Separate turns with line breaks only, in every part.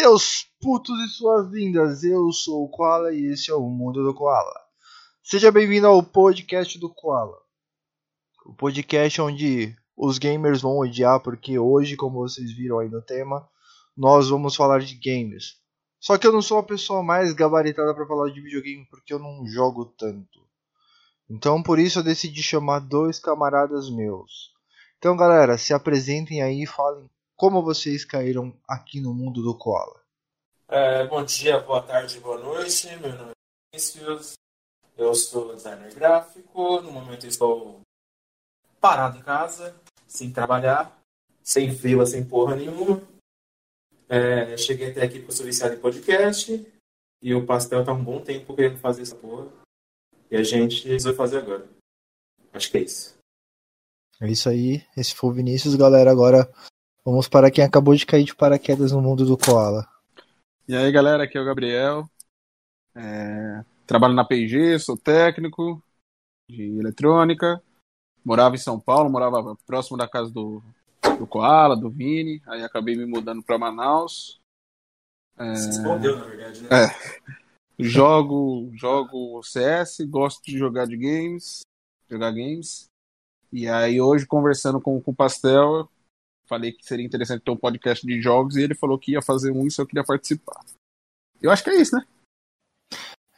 Seus putos e suas lindas, eu sou o Koala e esse é o Mundo do Koala. Seja bem-vindo ao podcast do Koala. O podcast onde os gamers vão odiar porque hoje, como vocês viram aí no tema, nós vamos falar de games. Só que eu não sou a pessoa mais gabaritada para falar de videogame porque eu não jogo tanto. Então por isso eu decidi chamar dois camaradas meus. Então galera, se apresentem aí e falem como vocês caíram aqui no mundo do Koala.
É, bom dia, boa tarde, boa noite. Meu nome é Vinícius. Eu sou designer gráfico. No momento estou parado em casa, sem trabalhar, sem fila, sem porra nenhuma. É, cheguei até aqui porque eu sou viciado em podcast. E o Pastel tá um bom tempo querendo fazer essa porra. E a gente resolveu fazer agora. Acho que é isso.
É isso aí. Esse foi o Vinícius, galera. Agora vamos para quem acabou de cair de paraquedas no mundo do Koala.
E aí, galera, aqui é o Gabriel. É, trabalho na P&G, sou técnico de eletrônica. Morava em São Paulo, morava próximo da casa do, do Koala, do Vini. Aí acabei me mudando para Manaus.
É... Se escondeu, na verdade, né?
É. Jogo, jogo CS, gosto de jogar de games, jogar games. E aí hoje conversando com, com o Pastel, falei que seria interessante ter um podcast de jogos e ele falou que ia fazer um e só queria participar. Eu acho que é isso, né?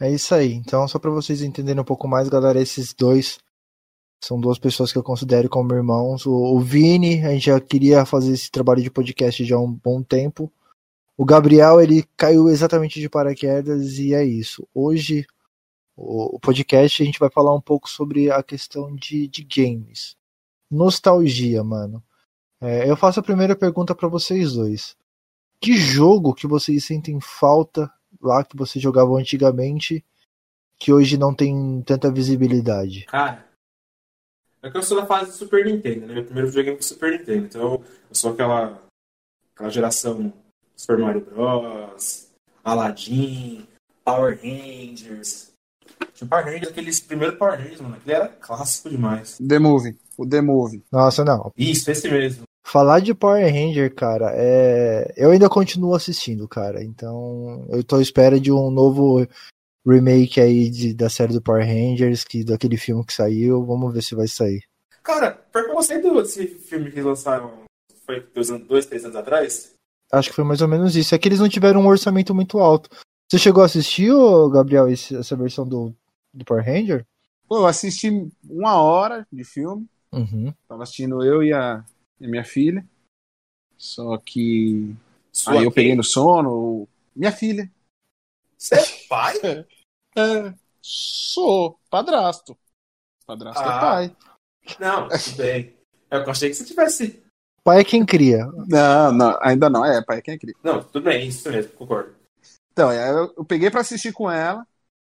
É isso aí. Então, só para vocês entenderem um pouco mais, galera, esses dois são duas pessoas que eu considero como irmãos. O, o Vini, a gente já queria fazer esse trabalho de podcast já há um bom tempo. O Gabriel, ele caiu exatamente de paraquedas e é isso. Hoje, o, o podcast, a gente vai falar um pouco sobre a questão de, de games. Nostalgia, mano. É, eu faço a primeira pergunta para vocês dois. Que jogo que vocês sentem falta lá que vocês jogavam antigamente que hoje não tem tanta visibilidade?
Cara, é que eu sou da fase do Super Nintendo, né? Meu primeiro videogame foi Super Nintendo. Então, eu sou aquela, aquela geração Super Mario Bros, Aladdin, Power Rangers. Tinha Power Rangers, aqueles primeiros Power Rangers, mano. Aquele era clássico demais.
The Movie. O The Movie.
Nossa, não.
Isso, esse mesmo.
Falar de Power Ranger, cara, é. Eu ainda continuo assistindo, cara. Então, eu tô à espera de um novo remake aí de, da série do Power Rangers, que daquele filme que saiu. Vamos ver se vai sair.
Cara, por que eu gostei desse filme que lançaram foi dois, dois, três anos atrás?
Acho que foi mais ou menos isso. É que eles não tiveram um orçamento muito alto. Você chegou a assistir, Gabriel, esse, essa versão do, do Power Ranger?
Pô, eu assisti uma hora de filme.
Uhum.
Tava assistindo eu e a, e minha filha. Só que.
Sua
aí eu peguei no sono. Minha filha.
Você é pai?
É, sou padrasto. Padrasto
Ah.
é pai.
Não, tudo bem. É, Eu achei que você tivesse.
Pai é quem cria.
Não, não, ainda não. É, pai é quem é cria.
Não, tudo bem, isso mesmo, concordo.
Então, eu, eu peguei pra assistir com ela.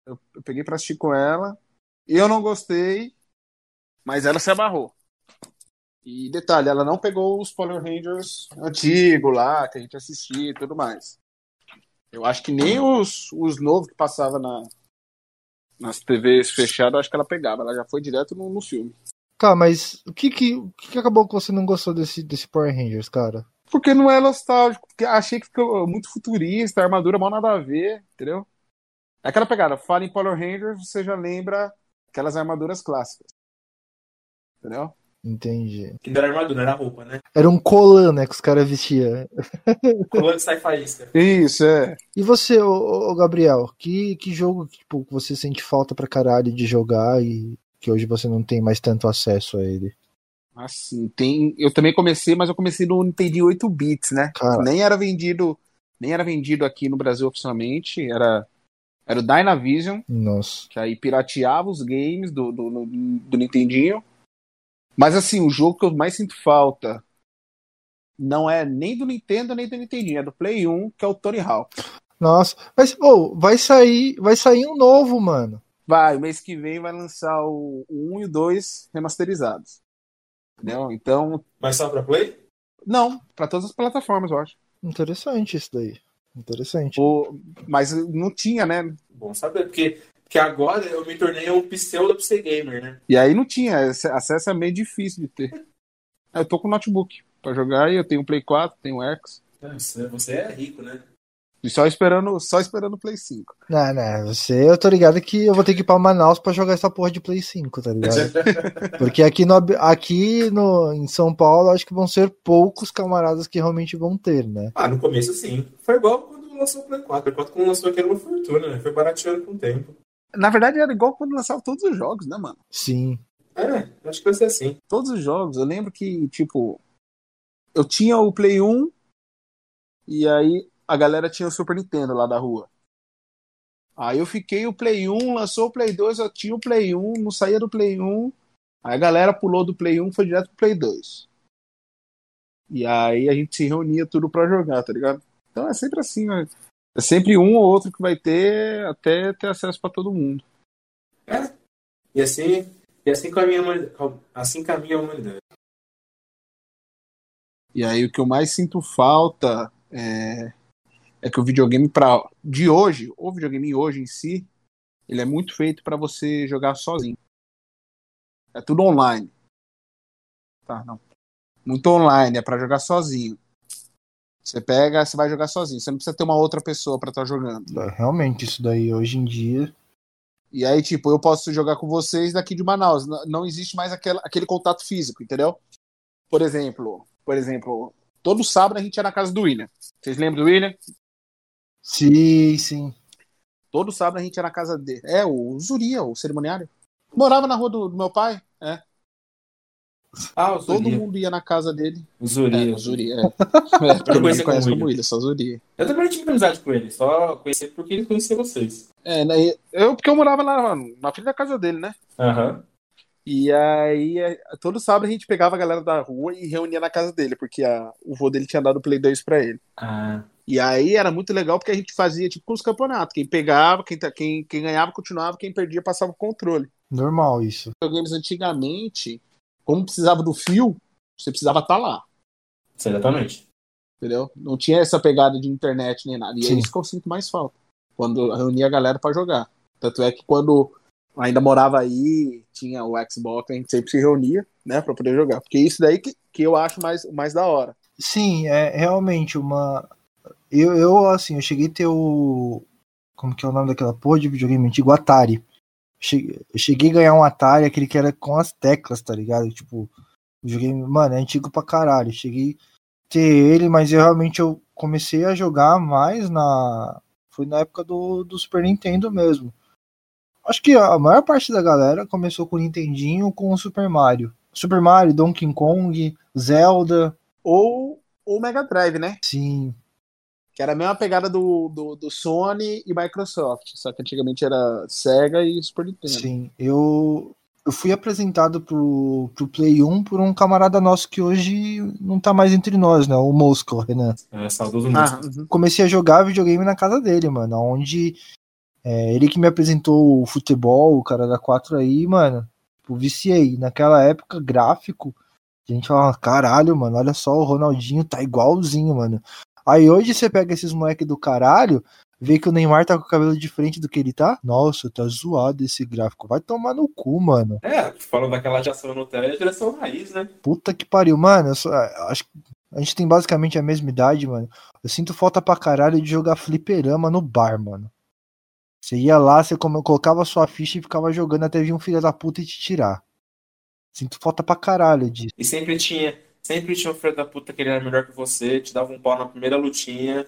Eu, eu peguei pra assistir com ela. E eu não gostei. Mas ela se amarrou. E detalhe, ela não pegou os Power Rangers antigos lá, que a gente assistia e tudo mais. Eu acho que nem os, os novos que passava na, nas TVs fechadas, acho que ela pegava. Ela já foi direto no, no filme.
Tá, mas o que que, o que que acabou que você não gostou desse, desse Power Rangers, cara?
Porque não é nostálgico, porque achei que ficou muito futurista, armadura mal nada a ver, entendeu? É aquela pegada, fala em Power Rangers, você já lembra aquelas armaduras clássicas. Entendeu?
Entendi.
Que não era armadura, era roupa, né?
Era um colã, né, que os caras vestiam.
Colando sai faísca.
Isso, é.
E você, ô, ô, Gabriel, que, que jogo tipo, que você sente falta pra caralho de jogar e que hoje você não tem mais tanto acesso a ele?
Assim, tem. Eu também comecei, mas eu comecei no Nintendo 8 bits, né?
Cara.
Nem era vendido, nem era vendido aqui no Brasil oficialmente, era era o Dynavision,
Nossa.
que aí pirateava os games do, do, do, do Nintendinho. Mas assim, o jogo que eu mais sinto falta não é nem do Nintendo nem do Nintendinho, é do Play 1, que é o Tony Hawk.
Nossa, mas ô, vai sair, vai sair um novo, mano.
Vai, o mês que vem vai lançar o, o 1 e o 2 remasterizados. Entendeu? Então,
Mas só pra Play?
não, para todas as plataformas, eu acho.
Interessante isso daí. Interessante.
O, mas não tinha, né?
Bom saber, porque, porque agora eu me tornei um pseudo PC gamer, né?
E aí não tinha, esse acesso é meio difícil de ter. Eu tô com notebook pra jogar e eu tenho um Play 4, tenho um X.
Você, você é rico, né?
E só esperando, só esperando o Play 5.
Não, não, você, eu tô ligado que eu vou ter que ir pra Manaus pra jogar essa porra de Play 5, tá ligado? Porque aqui, no, aqui no, em São Paulo, acho que vão ser poucos camaradas que realmente vão ter, né?
ah, no começo sim. Foi igual quando lançou o Play 4. O Play 4 quando lançou aqui era uma fortuna, né? Foi barateando com o tempo.
Na verdade, era igual quando lançava todos os jogos, né, mano?
Sim.
É, acho que vai ser assim.
Todos os jogos. Eu lembro que, tipo, eu tinha o Play 1 e aí a galera tinha o Super Nintendo lá da rua. Aí eu fiquei o Play 1, lançou o Play 2, eu tinha o Play 1, não saía do Play 1. Aí a galera pulou do Play 1 e foi direto pro Play 2. E aí a gente se reunia tudo pra jogar, tá ligado? Então é sempre assim, né? É sempre um ou outro que vai ter até ter acesso pra todo mundo.
É. E assim, e assim caminha a humanidade. Assim caminha a humanidade.
E aí o que eu mais sinto falta é, é que o videogame pra, de hoje, o videogame hoje em si, ele é muito feito para você jogar sozinho. É tudo online. Tá, não. Muito online, é para jogar sozinho. Você pega, você vai jogar sozinho. Você não precisa ter uma outra pessoa para estar jogando.
É, Realmente, isso daí hoje em dia.
E aí, tipo, eu posso jogar com vocês daqui de Manaus. Não existe mais aquele, aquele contato físico, entendeu? Por exemplo, por exemplo, todo sábado a gente ia na casa do William. Vocês lembram do William?
Sim, sim.
Todo sábado a gente ia na casa dele. É, o Zuria, o cerimoniário. Morava na rua do, do meu pai. É.
Ah, o
Todo
Zuri.
mundo ia na casa dele.
O Zuri.
É, o Zuri, é. é todo mundo conhece
como William.
William, só Zuri.
Eu também não tive amizade com ele, só conheci porque ele conhecia vocês.
É, né, eu, porque eu morava lá na frente da casa dele, né?
Aham.
E aí, é, todo sábado a gente pegava a galera da rua e reunia na casa dele, porque a, o vô dele tinha dado o Play 2 pra ele.
Ah,
E aí era muito legal porque a gente fazia tipo os campeonatos. Quem pegava, quem, quem, quem ganhava continuava, quem perdia passava o controle.
Normal isso.
Videogames antigamente, como precisava do fio, você precisava estar lá,
exatamente.
entendeu? Não tinha essa pegada de internet nem nada. E é
Sim.
isso que eu sinto mais falta. Quando reunia a galera pra jogar. Tanto é que quando ainda morava aí, tinha o Xbox, a gente sempre se reunia, né, pra poder jogar. Porque isso daí que, que eu acho mais, mais da hora.
Sim, é realmente uma. Eu, eu, assim, eu cheguei a ter o. Como que é o nome daquela porra de videogame antigo? Atari. Cheguei, a ganhar um Atari, aquele que era com as teclas, tá ligado? Tipo, videogame, mano, é antigo pra caralho. Cheguei a ter ele, mas eu realmente eu comecei a jogar mais na. Foi na época do, do Super Nintendo mesmo. Acho que a maior parte da galera começou com o Nintendinho com o Super Mario. Super Mario, Donkey Kong, Zelda.
Ou o Mega Drive, né?
Sim,
Que era a mesma pegada do, do, do Sony e Microsoft. Só que antigamente era Sega e Super Nintendo.
Sim, eu, eu fui apresentado pro, pro Play 1 por um camarada nosso que hoje não tá mais entre nós, né? O Mosca, o Renan.
É, saudoso
Ah, uhum.
Comecei a jogar videogame na casa dele, mano. Onde é, ele que me apresentou o futebol, o cara da 4 aí, mano. Tipo, viciei. Naquela época, gráfico, a gente falava, caralho, mano, olha só, o Ronaldinho tá igualzinho, mano. Aí hoje você pega esses moleque do caralho, vê que o Neymar tá com o cabelo diferente do que ele tá. Nossa, tá zoado esse gráfico. Vai tomar no cu, mano.
É, falando daquela geração Nutella, é a geração raiz, né?
Puta que pariu, mano. Só- acho que a gente tem basicamente a mesma idade, mano. Eu sinto falta pra caralho de jogar fliperama no bar, mano. Você ia lá, você colocava sua ficha e ficava jogando até vir um filho da puta e te tirar. Sinto falta pra caralho disso.
E sempre tinha, sempre tinha um filho da puta que ele era melhor que você, te dava um pau na primeira lutinha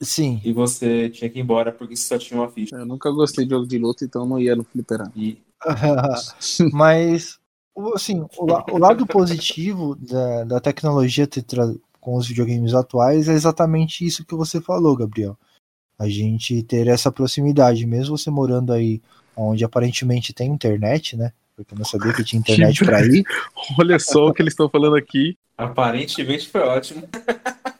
Sim.
e você tinha que ir embora porque você só tinha uma ficha.
Eu nunca gostei de jogo de luta, então não ia no fliperama.
E
Mas, o- assim, o, la- o lado positivo da, da tecnologia com os videogames atuais é exatamente isso que você falou, Gabriel. A gente ter essa proximidade, mesmo você morando aí onde aparentemente tem internet, né? Porque eu não sabia que tinha internet pra ir.
Olha só o que eles estão falando aqui.
aparentemente foi ótimo.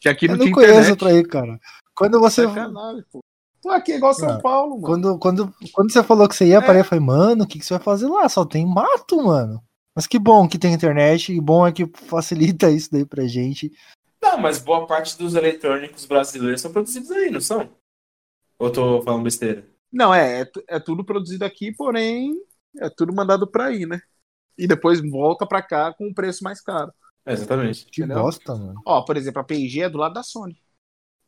Que aqui
Eu
não,
não
tinha
conheço
internet.
pra ir, cara. Quando você.
Sacanagem, pô. Pô, aqui é igual São
Ah,
Paulo, mano.
Quando, quando, quando você falou que você ia
É.
pra ir, eu falei, mano, o que, que você vai fazer lá? Só tem mato, mano. Mas que bom que tem internet, e bom é que facilita isso daí pra gente.
Não, mas boa parte dos eletrônicos brasileiros são produzidos aí, não são? Ou eu tô falando besteira?
Não, é, é, é tudo produzido aqui, porém é tudo mandado pra aí, né? E depois volta pra cá com um preço mais caro.
É, exatamente.
Que
Entendeu?
bosta, mano.
Ó, por exemplo, a P&G é do lado da Sony.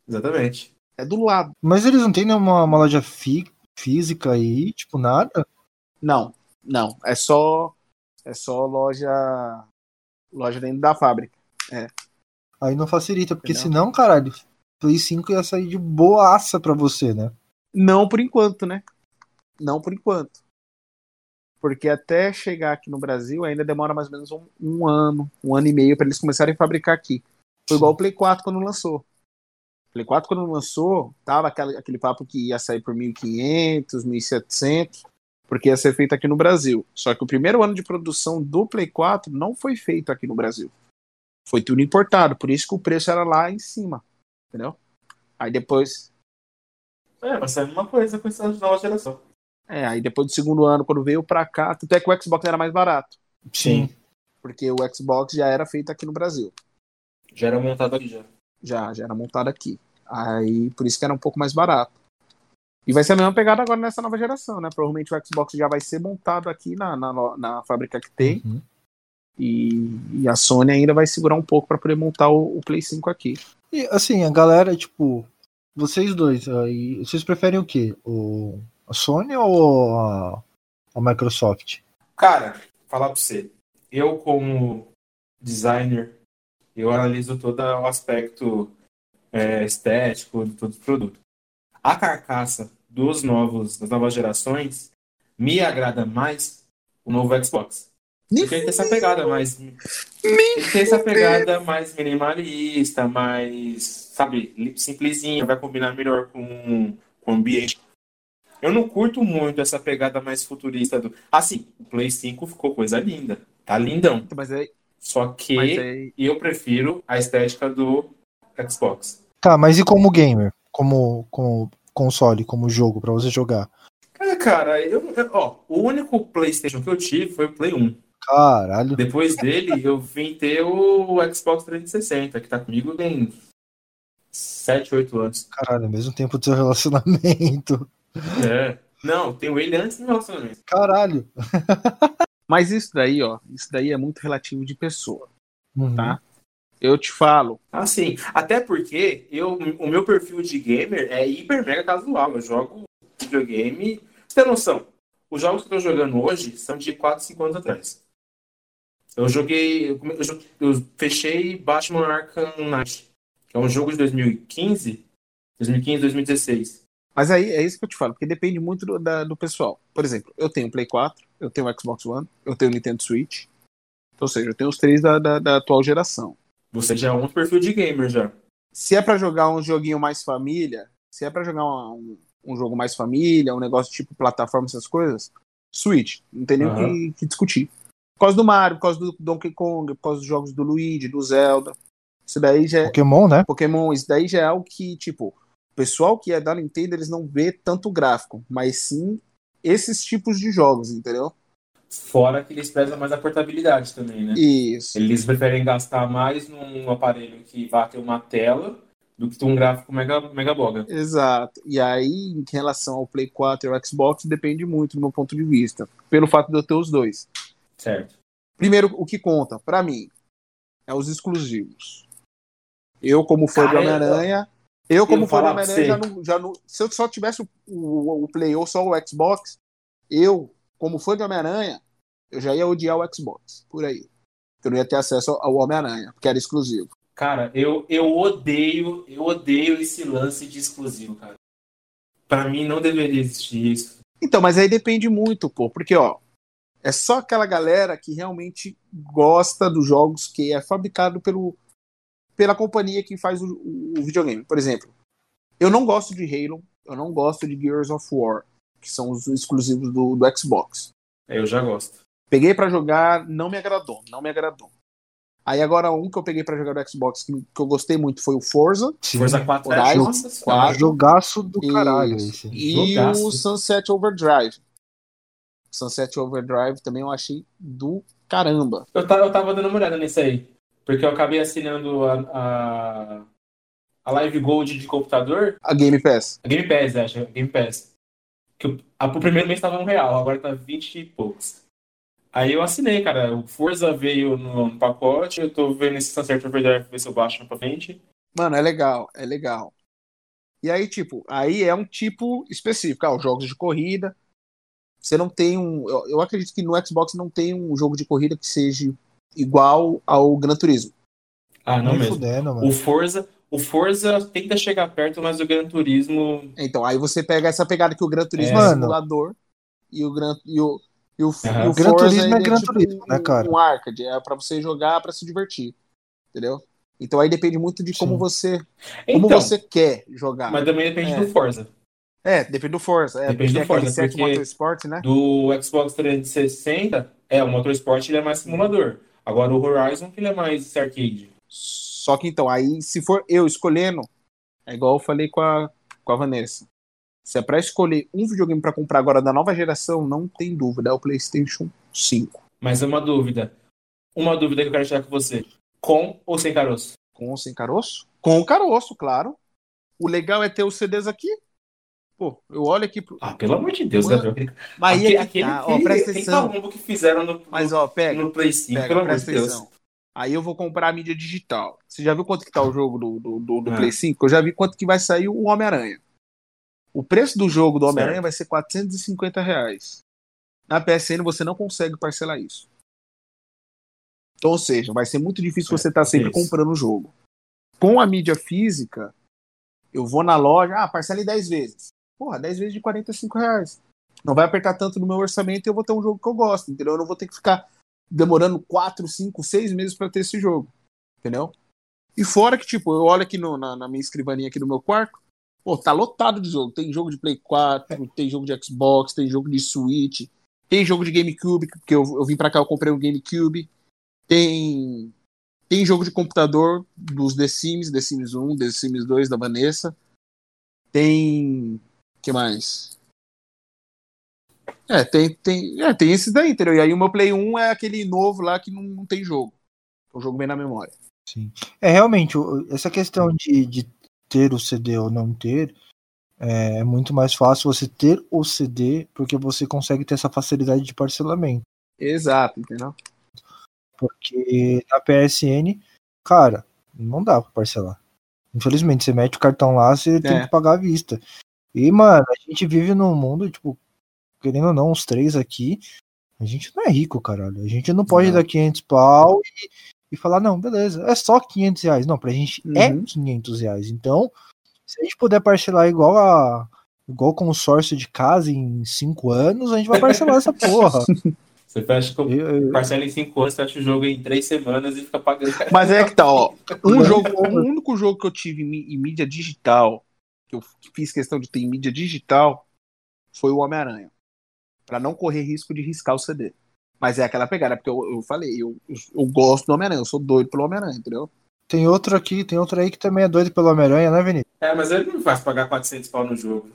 Exatamente.
É do lado.
Mas eles não têm nenhuma uma loja fi- física aí, tipo, nada?
Não, não. É só. É só loja. Loja dentro da fábrica.
Aí não facilita, porque
Entendeu?
senão, caralho, Play 5 ia sair de boaça pra você, né?
Não por enquanto, né? Não por enquanto. Porque até chegar aqui no Brasil ainda demora mais ou menos um, um ano, um ano e meio para eles começarem a fabricar aqui. Foi igual o Play 4 quando lançou. O Play 4 quando lançou, tava aquele, aquele papo que ia sair por 1.500, 1.700, porque ia ser feito aqui no Brasil. Só que o primeiro ano de produção do Play 4 não foi feito aqui no Brasil. Foi tudo importado, por isso que o preço era lá em cima. Entendeu? Aí depois,
É, mas é a mesma coisa com essa nova geração.
É, aí depois do segundo ano, quando veio pra cá, tanto é que o Xbox era mais barato,
Sim.
porque o Xbox já era feito aqui no Brasil.
Já era montado aqui já.
Já, já era montado aqui. Aí, por isso que era um pouco mais barato. E vai ser a mesma pegada agora nessa nova geração, né? Provavelmente o Xbox já vai ser montado aqui na, na, na fábrica que tem.
Uhum.
E, e a Sony ainda vai segurar um pouco pra poder montar o, o Play 5 aqui.
E assim, a galera, tipo, vocês dois, aí, vocês preferem o quê? O, a Sony ou a, a Microsoft?
Cara, falar pra você. Eu, como designer, eu analiso todo o aspecto é, estético de todo o produto. A carcaça dos novos, das novas gerações me agrada mais o novo Xbox. Porque ele tem essa pegada mais. Ele tem essa pegada mais minimalista, mais, sabe, simplesinha, vai combinar melhor com, com o ambiente. Eu não curto muito essa pegada mais futurista do. Assim, o Play 5 ficou coisa linda. Tá lindão.
Mas aí,
Só que
mas aí
eu prefiro a estética do Xbox.
Tá, mas e como gamer? Como, como console, como jogo pra você jogar?
É, cara, eu, ó, o único PlayStation que eu tive foi o Play 1.
Caralho.
Depois dele, eu vim ter o Xbox 360, que tá comigo tem 7, 8 anos.
Caralho, ao mesmo tempo do seu relacionamento.
É. Não, tenho ele antes do relacionamento.
Caralho.
Mas isso daí, ó, isso daí é muito relativo de pessoa.
Uhum.
Tá. Eu te falo,
Ah, sim. Até porque eu, o meu perfil de gamer é hiper mega casual. Eu jogo videogame. Você tem noção? Os jogos que eu tô jogando hoje são de 4, 5 anos atrás. Eu joguei. Eu, eu fechei Batman Arkham Knight, que é um jogo de 2015, 2015, 2016.
Mas aí é isso que eu te falo, porque depende muito do, da- do pessoal. Por exemplo, eu tenho o Play 4, eu tenho o Xbox One, eu tenho o Nintendo Switch. Ou seja, eu tenho os três da, da, da atual geração.
Você já é um perfil de gamer já.
Se é pra jogar um joguinho mais família, se é pra jogar uma- um, um jogo mais família, um negócio tipo plataforma, essas coisas, Switch. Não tem nem o
Aham.
que, que discutir. Por causa do Mario, por causa do Donkey Kong, por causa dos jogos do Luigi, do Zelda. Isso daí já é.
Pokémon, né?
Pokémon, isso daí já é algo que, tipo, o pessoal que é da Nintendo, eles não vê tanto gráfico, mas sim esses tipos de jogos, entendeu?
Fora que eles prezam mais a portabilidade também, né?
Isso.
Eles preferem gastar mais num aparelho que vá ter uma tela do que ter um gráfico mega, mega boga.
Exato. E aí, em relação ao Play 4 e ao Xbox, depende muito do meu ponto de vista, pelo fato de eu ter os dois.
Certo.
Primeiro, o que conta, pra mim, é os exclusivos. Eu, como fã de
Cara,
Homem-Aranha, eu, como Homem-Aranha, já não, já não. Se eu só tivesse o, o, o Play ou só o Xbox, eu, como fã de Homem-Aranha, eu já ia odiar o Xbox, por aí. Eu não ia ter acesso ao Homem-Aranha, porque era exclusivo.
Cara, eu, eu odeio, eu odeio esse lance de exclusivo, cara. Pra mim não deveria existir isso.
Então, mas aí depende muito, pô, porque, ó, é só aquela galera que realmente gosta dos jogos que é fabricado pelo, pela companhia que faz o, o videogame. Por exemplo, eu não gosto de Halo, eu não gosto de Gears of War, que são os exclusivos do, do Xbox.
Eu já gosto.
Peguei pra jogar, não me agradou, não me agradou. Aí agora um que eu peguei pra jogar do Xbox que, que eu gostei muito foi o Forza
Sim.
Forza 4 é
Horizon
nossa
É um
senhora.
quatro.
jogaço do caralho esse.
e
Jogaço.
o Sunset Overdrive. Sunset Overdrive também eu achei do caramba.
Eu, ta- eu tava dando uma olhada nisso aí. Porque eu acabei assinando a, a, a Live Gold de computador.
A Game Pass.
A Game Pass, acho. a Game Pass. Que o, a, o primeiro mês tava um real, agora tá 20 e poucos. Aí eu assinei, cara. O Forza veio no, no pacote, eu tô vendo esse Sunset Overdrive pra ver se eu baixo pra frente.
Mano, é legal, é legal. E aí, tipo, aí é um tipo específico. Ah, os jogos de corrida. Você não tem um. Eu, eu acredito que no Xbox não tem um jogo de corrida que seja igual ao Gran Turismo.
Ah, não
Nem
mesmo.
fudendo, mano.
O Forza, o Forza tenta chegar perto, mas o Gran Turismo.
Então, aí você pega essa pegada que o Gran Turismo
É.
é, simulador e o Gran e o, e o,
Aham.
e o
Gran
Forza,
Turismo é
ele
Gran
tipo
Turismo, né,
um-
cara?
Um arcade, é pra você jogar pra se divertir, entendeu? Então aí depende muito de como
Sim.
você como
Então,
você quer jogar.
mas também depende
É.
do Forza.
É, depende do Forza. É,
Depende do Forza,
aquele set
porque-
Motorsport, né?
Do Xbox 360, é, o Motorsport ele é mais simulador. Agora o Horizon que ele é mais arcade.
Só que então, aí se for eu escolhendo, é igual eu falei com a, com a Vanessa. Se é pra escolher um videogame pra comprar agora da nova geração, não tem dúvida, é o PlayStation 5.
Mas é uma dúvida. Uma dúvida que eu quero tirar com você. Com ou sem caroço?
Com ou sem caroço? Com caroço, claro. O legal é ter os CDs aqui. Pô, eu olho aqui pro.
Ah, pelo amor de Deus, Gabriel.
Mas aí
aquele,
é que
aquele,
tá, ó, presta atenção.
que fizeram no,
Mas ó, pega,
no Play 5,
pega,
pelo amor de Deus.
atenção. Aí eu vou comprar a mídia digital. Você já viu quanto que tá o jogo do, do, do, do
Ah.
Play 5? Eu já vi quanto que vai sair o Homem-Aranha. O preço do jogo do Homem-Aranha vai ser 450 reais. Na PSN você não consegue parcelar isso. Então, ou seja, vai ser muito difícil
É,
você estar sempre
isso.
comprando o jogo. Com a mídia física, eu vou na loja, ah, parcela em 10 vezes. Porra, 10 vezes de 45 reais. Não vai apertar tanto no meu orçamento e eu vou ter um jogo que eu gosto, entendeu? Eu não vou ter que ficar demorando 4, 5, 6 meses pra ter esse jogo, entendeu? E fora que, tipo, eu olho aqui no- na, na minha escrivaninha aqui no meu quarto, pô, tá lotado de jogo. Tem jogo de Play 4, tem jogo de Xbox, tem jogo de Switch, tem jogo de GameCube, porque eu, eu vim pra cá, eu comprei um GameCube. Tem tem jogo de computador dos The Sims, The Sims 1, The Sims 2 da Vanessa. Tem que mais? É, tem tem, é, tem esses daí, entendeu? E aí o meu Play 1 é aquele novo lá que não, não tem jogo. O jogo vem na memória.
Sim. É realmente, essa questão de, de ter o CD ou não ter, é muito mais fácil você ter o CD, porque você consegue ter essa facilidade de parcelamento.
Exato, entendeu?
Porque na PSN, cara, não dá pra parcelar. Infelizmente, você mete o cartão lá, você tem
É.
que pagar à vista. E, mano, a gente vive num mundo, tipo, querendo ou não, os três aqui, a gente não é rico, caralho. A gente não pode
Não.
dar 500 pau e, e falar, não, beleza, é só 500 reais. Não, pra gente é
Uhum.
500 reais. Então, se a gente puder parcelar igual a igual consórcio de casa em 5 anos, a gente vai parcelar essa porra.
Você fecha com
Eu- eu-
parcela em 5 anos, fecha o jogo em 3 semanas e fica pagando.
Mas é que tá, ó. Um jogo, o único jogo que eu tive em mídia digital, que eu fiz questão de ter em mídia digital, foi o Homem-Aranha. Pra não correr risco de riscar o CD. Mas é aquela pegada, porque eu, eu falei, eu, eu, gosto do Homem-Aranha, eu sou doido pelo Homem-Aranha, entendeu?
Tem outro aqui, tem outro aí que também é doido pelo Homem-Aranha, né, Vinícius?
É, mas ele não faz pagar 400 pau no jogo.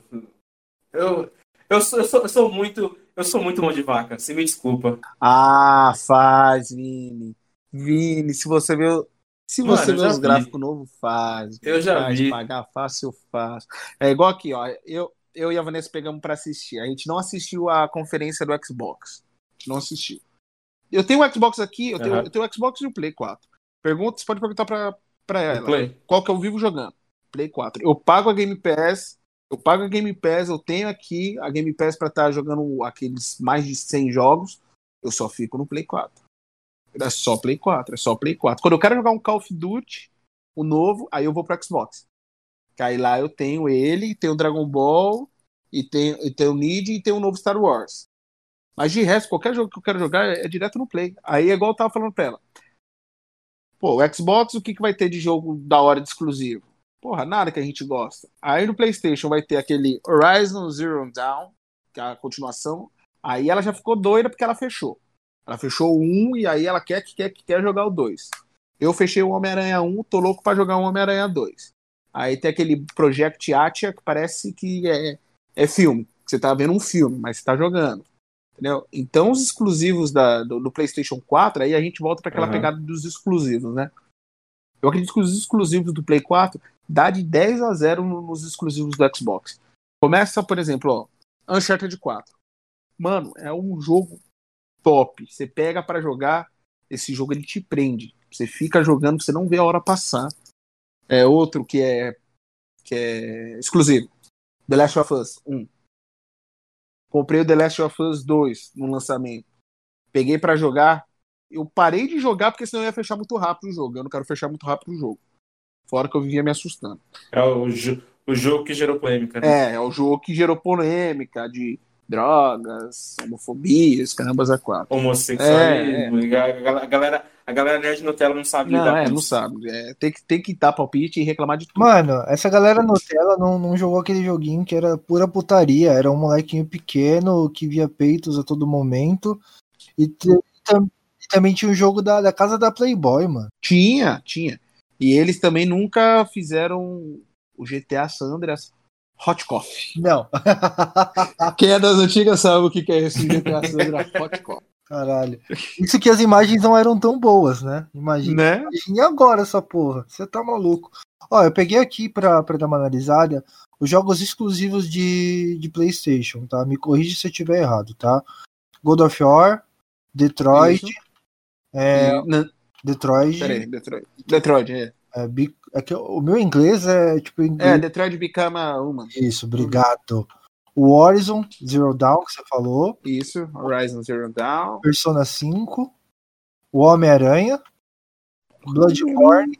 Eu, eu, sou, eu, sou, eu sou muito. Eu sou muito mão de vaca, você me desculpa.
Ah, faz, Vini. Vini, se você vê. Se
Mano,
você os gráficos novos, faz.
Eu já
faz,
vi.
pagar fácil, eu faço. É igual aqui, ó. Eu, eu e a Vanessa pegamos pra assistir. A gente não assistiu a conferência do Xbox. A gente não assistiu. Eu tenho o Xbox aqui, eu tenho,
Aham.
eu tenho o Xbox e o Play 4. Pergunta, você pode perguntar pra, pra ela.
Play.
Qual que eu vivo jogando? Play 4. Eu pago a Game Pass. Eu pago a Game Pass, eu tenho aqui a Game Pass pra estar jogando aqueles mais de 100 jogos. Eu só fico no Play 4. É só Play 4, é só Play 4. Quando eu quero jogar um Call of Duty, o novo, aí eu vou pro Xbox. Que aí lá eu tenho ele, tenho Dragon Ball, e tenho, e tenho o Need e tenho o novo Star Wars. Mas de resto, qualquer jogo que eu quero jogar é, é direto no Play. Aí é igual eu tava falando pra ela. Pô, o Xbox, o que, que vai ter de jogo da hora de exclusivo? Porra, nada que a gente gosta. Aí no PlayStation vai ter aquele Horizon Zero Dawn, que é a continuação. Aí ela já ficou doida porque ela fechou. Ela fechou o 1 e aí ela quer que quer, que quer jogar o 2. Eu fechei o Homem-Aranha 1, tô louco pra jogar o Homem-Aranha 2. Aí tem aquele Project Atia que parece que é, é filme. Você tá vendo um filme, mas você tá jogando. Entendeu? Então os exclusivos da, do, do PlayStation 4, aí a gente volta para aquela
Aham.
pegada dos exclusivos, né? Eu acredito que os exclusivos do Play 4 dá de 10 a 0 no- nos exclusivos do Xbox. Começa, por exemplo, ó, Uncharted 4. Mano, é um jogo top. Você pega para jogar, esse jogo ele te prende. Você fica jogando, você não vê a hora passar. É outro que é que é exclusivo. The Last of Us 1. Comprei o The Last of Us 2 no lançamento. Peguei para jogar. Eu parei de jogar porque senão eu ia fechar muito rápido o jogo. Eu não quero fechar muito rápido o jogo. Fora que eu vivia me assustando.
É o, o jogo que gerou polêmica. Né?
É, é o jogo que gerou polêmica de drogas, homofobias, carambas a quatro.
Homossexualismo. É, é. A, galera, a galera nerd Nutella não sabe
não,
lidar
é, com não isso. sabe. É, tem, que, tem que dar palpite e reclamar de tudo.
Mano, essa galera Nutella não, não jogou aquele joguinho que era pura putaria. Era um molequinho pequeno que via peitos a todo momento. E, e também tinha o um jogo da, da casa da Playboy, mano.
Tinha, tinha. E eles também nunca fizeram o GTA Sandras Hot Coffee.
Não.
Quem é das antigas sabe o que é GTA Sandras Hot Coffee.
Caralho. Isso que as imagens não eram tão boas, né? Imagina.
Né?
E agora essa porra? Você tá maluco. Ó, eu peguei aqui pra, pra dar uma analisada os jogos exclusivos de, de PlayStation, tá? Me corrija se eu estiver errado, tá? God of War, Detroit. É, Detroit.
Peraí, Detroit. Detroit, é.
É, é que o meu inglês é tipo. Inglês...
É, Detroit Become uma.
Isso, obrigado. O Horizon Zero Dawn, que você falou.
Isso, Horizon Zero Dawn.
Persona 5. O Homem-Aranha. Bloodborne.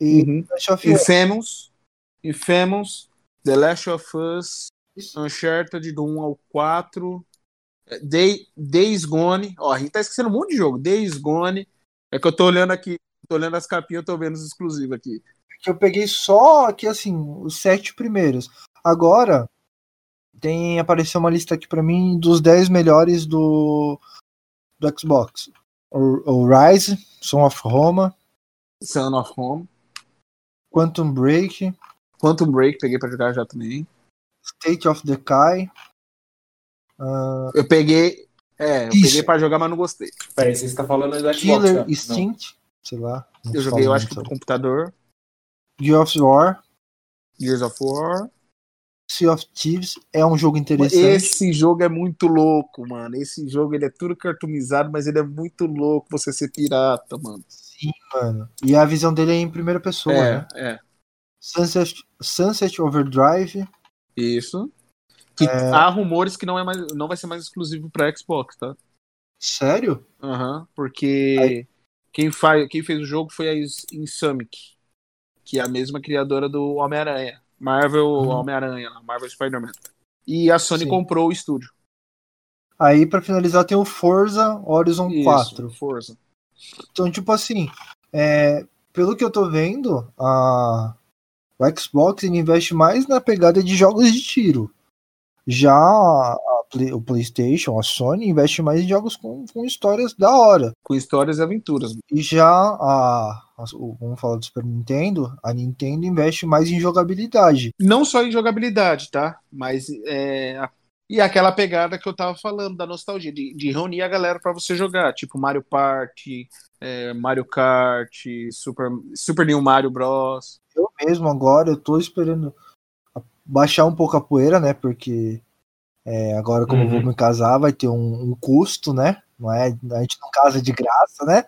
E uhum. Infamous. Infamous. The Last of Us. Isso. Uncharted do 1 ao 4. Day, Days Gone. Ó, a gente tá esquecendo um monte de jogo. Days Gone. É que eu tô olhando aqui. Tô olhando as capinhas, eu tô vendo os exclusivos aqui.
Que eu peguei só aqui, assim, os sete primeiros. Agora, tem apareceu uma lista aqui para mim dos 10 melhores do, do Xbox. O, o Rise, Son of Roma.
Son of Roma.
Quantum Break.
Quantum Break, peguei para jogar já também.
State of Decay. Uh...
Eu peguei. É, eu Isso. peguei pra jogar, mas não gostei.
Peraí, você está falando do Xbox.
Killer tá? Instinct, não. Sei lá.
Eu joguei, eu acho que pro computador.
Gears of War.
Gears of War.
Sea of Thieves é um jogo interessante.
Esse jogo é muito louco, mano. Esse jogo ele é tudo cartoonizado, mas ele é muito louco você ser pirata, mano.
Sim, mano. E a visão dele é em primeira pessoa,
é,
né?
É.
Sunset, Sunset Overdrive.
Isso. Que é... há rumores que não, é mais, não vai ser mais exclusivo para Xbox, tá?
Sério?
Aham, uhum, porque quem, faz, quem fez o jogo foi a Insomniac, que é a mesma criadora do Homem-Aranha. Marvel uhum. Homem-Aranha, Marvel Spider-Man. E a Sony Sim. comprou o estúdio.
Aí, para finalizar, tem o Forza Horizon Isso, 4.
Forza.
Então, tipo assim, é, pelo que eu tô vendo, a, o Xbox investe mais na pegada de jogos de tiro. Já a, o PlayStation, a Sony, investe mais em jogos com, com histórias da hora.
Com histórias e aventuras.
E já a, a, vamos falar do Super Nintendo, a Nintendo investe mais em jogabilidade.
Não só em jogabilidade, tá? Mas é, e aquela pegada que eu tava falando da nostalgia, de, de reunir a galera para você jogar, tipo Mario Party, é, Mario Kart, Super, Super New Mario Bros.
Eu mesmo agora, eu tô esperando baixar um pouco a poeira, né? Porque é, agora, como uhum. eu vou me casar, vai ter um, um, custo, né? Não é, a gente não casa de graça, né?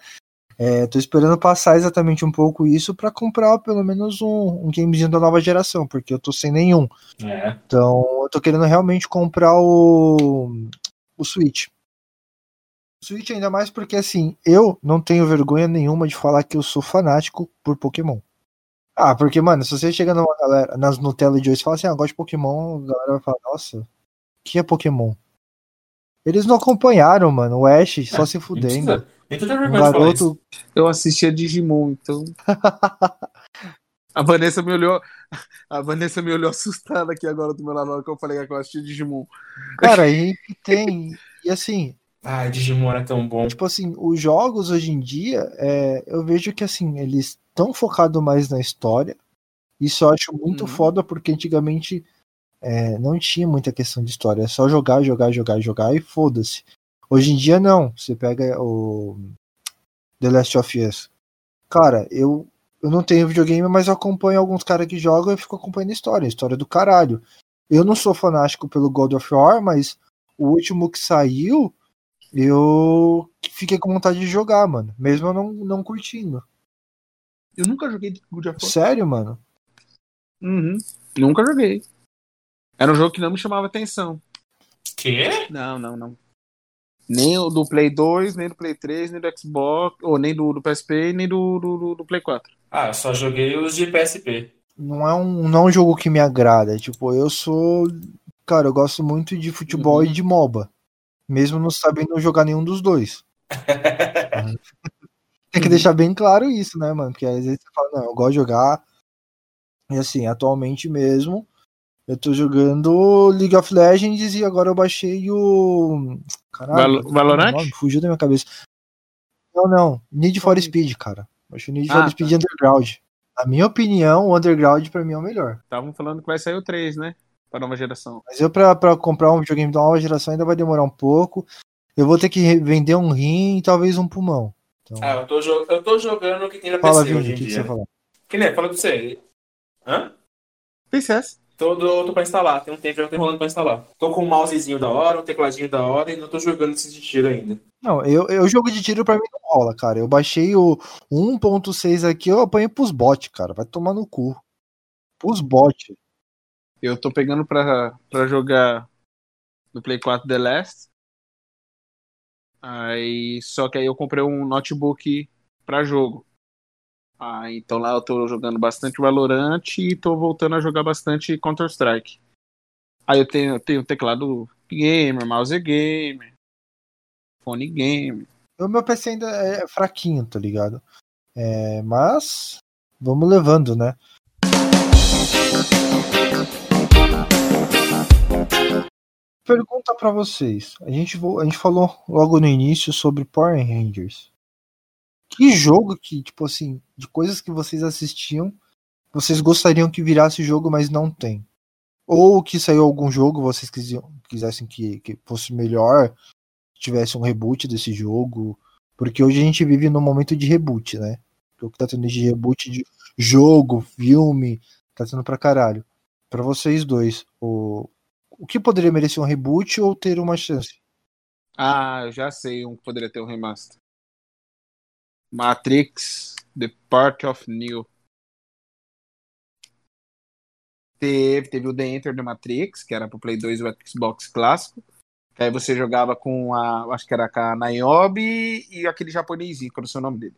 É, tô esperando passar exatamente um pouco isso para comprar pelo menos um, um gamezinho da nova geração, porque eu tô sem nenhum.
É.
Então, eu tô querendo realmente comprar o, o Switch. O Switch ainda mais porque, assim, eu não tenho vergonha nenhuma de falar que eu sou fanático por Pokémon. Ah, porque, mano, se você chega numa galera, nas Nutella de hoje e fala assim, ah, gosto de Pokémon, a galera vai falar, nossa, que é Pokémon? Eles não acompanharam, mano. O Ash só é, se fudendo.
Um
garoto.
Eu assistia Digimon, então. a Vanessa me olhou. A Vanessa me olhou assustada aqui agora do meu lado, na hora que eu falei que eu assistia Digimon.
Cara, aí tem. E assim.
Ai, Digimon é tão bom.
Tipo assim, os jogos hoje em dia, é, eu vejo que assim, eles estão focados mais na história. Isso eu acho muito uhum. foda, porque antigamente é, não tinha muita questão de história, é só jogar, jogar, jogar, jogar e foda-se. Hoje em dia não, você pega o The Last of Us. Cara, eu, eu não tenho videogame, mas eu acompanho alguns caras que jogam e fico acompanhando a história, a história do caralho. Eu não sou fanático pelo God of War, mas o último que saiu, eu fiquei com vontade de jogar, mano. Mesmo eu não, não curtindo.
Eu nunca joguei God of War.
Sério, mano?
Uhum. Nunca joguei. Era um jogo que não me chamava atenção.
Quê?
Não, não, não. Nem o do Play 2, nem do Play 3, nem do Xbox, ou nem do, do PSP, nem do, do, do- do Play 4.
Ah, eu só joguei os de PSP.
Não é, um, não é um jogo que me agrada. Tipo, eu sou. Cara, eu gosto muito de futebol
Uhum.
e de MOBA. Mesmo não sabendo jogar nenhum dos dois. Tem que
Uhum.
deixar bem claro isso, né, mano? Porque às vezes você fala, não, eu gosto de jogar. E assim, atualmente mesmo, eu tô jogando League of Legends e agora eu baixei o. Caralho,
Val- Valorant?
o nome Fugiu da minha cabeça. Não, não. Need for? Speed, cara. Baixei o Need
Ah,
for
tá.
Speed Underground. Na minha opinião, o Underground pra mim é o melhor.
Estavam falando que vai sair o 3, né? Pra nova geração.
Mas eu, pra, pra comprar um videogame da nova geração, ainda vai demorar um pouco. Eu vou ter que vender um rim e talvez um pulmão. Então,
Ah, eu tô, jo- eu tô jogando o que tem na
fala,
PC
Vini,
hoje
o
em
que, que
dia.
você fala?
Que nem, fala pra você. Hã?
Tem CS.
Tô, tô, pra instalar, tem um tempo já que eu tô enrolando pra instalar. Tô com um mousezinho da hora, um tecladinho da hora e não tô jogando esse de tiro ainda.
Não, eu, eu jogo de tiro pra mim não rola, cara. Eu baixei o 1.6 aqui, eu apanhei pros bots, cara. Vai tomar no cu. Pros bots.
Eu tô pegando pra, pra jogar no Play 4 The Last. Aí, só que aí eu comprei um notebook pra jogo. Ah, então lá eu tô jogando bastante Valorant e tô voltando a jogar bastante Counter-Strike. Aí eu tenho, eu tenho teclado gamer, mouse gamer, fone gamer.
O meu PC ainda é fraquinho, tá ligado? É, mas vamos levando, né? Pergunta pra vocês. A gente, a gente falou logo no início sobre Power Rangers. Que jogo que, tipo assim, de coisas que vocês assistiam, vocês gostariam que virasse jogo, mas não tem? Ou que saiu algum jogo, vocês quisessem que, que fosse melhor, tivesse um reboot desse jogo? Porque hoje a gente vive num momento de reboot, né? O que tá tendo de reboot de jogo, filme, tá tendo pra caralho. Pra vocês dois, o, o que poderia merecer um reboot ou ter uma chance?
Ah, eu já sei um que poderia ter um remaster. Matrix, The Part of Neo. Teve, teve o The Enter the Matrix, que era pro Play 2 e o Xbox clássico. Aí você jogava com a, acho que era com a Niobe e aquele japonesinho, que sei o nome dele.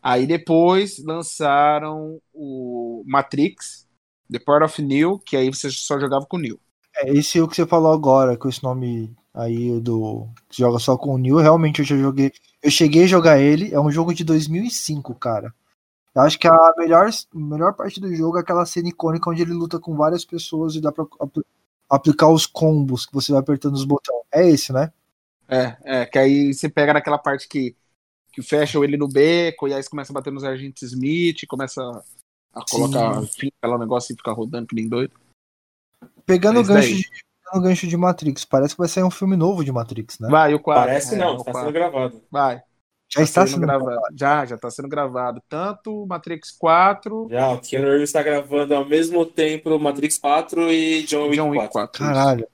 Aí depois lançaram o Matrix, The Part of Neo, que aí você só jogava com o Neo.
É, esse é o que você falou agora, com esse nome aí do. que joga só com o Neil, realmente eu já joguei. Eu cheguei a jogar ele, é um jogo de 2005, cara. Eu acho que a melhor, melhor parte do jogo é aquela cena icônica onde ele luta com várias pessoas e dá pra apl- aplicar os combos que você vai apertando os botões. É esse, né?
É, é, que aí você pega naquela parte que, que fecham ele no beco, e aí você começa a bater nos agentes Smith, começa a colocar fim pelo negócio e ficar rodando que nem doido.
Pegando
É
o gancho de, pegando o gancho de Matrix, parece que vai sair um filme novo de Matrix, né?
Vai, o 4.
Parece
é,
não, tá
quatro.
sendo gravado.
Vai.
Já está sendo
gravado. Já, já tá sendo gravado. Tanto o Matrix 4
Já, o Keanu Reeves tá gravando ao mesmo tempo Matrix 4 e John Wick
John Wick
4.
4.
Caralho.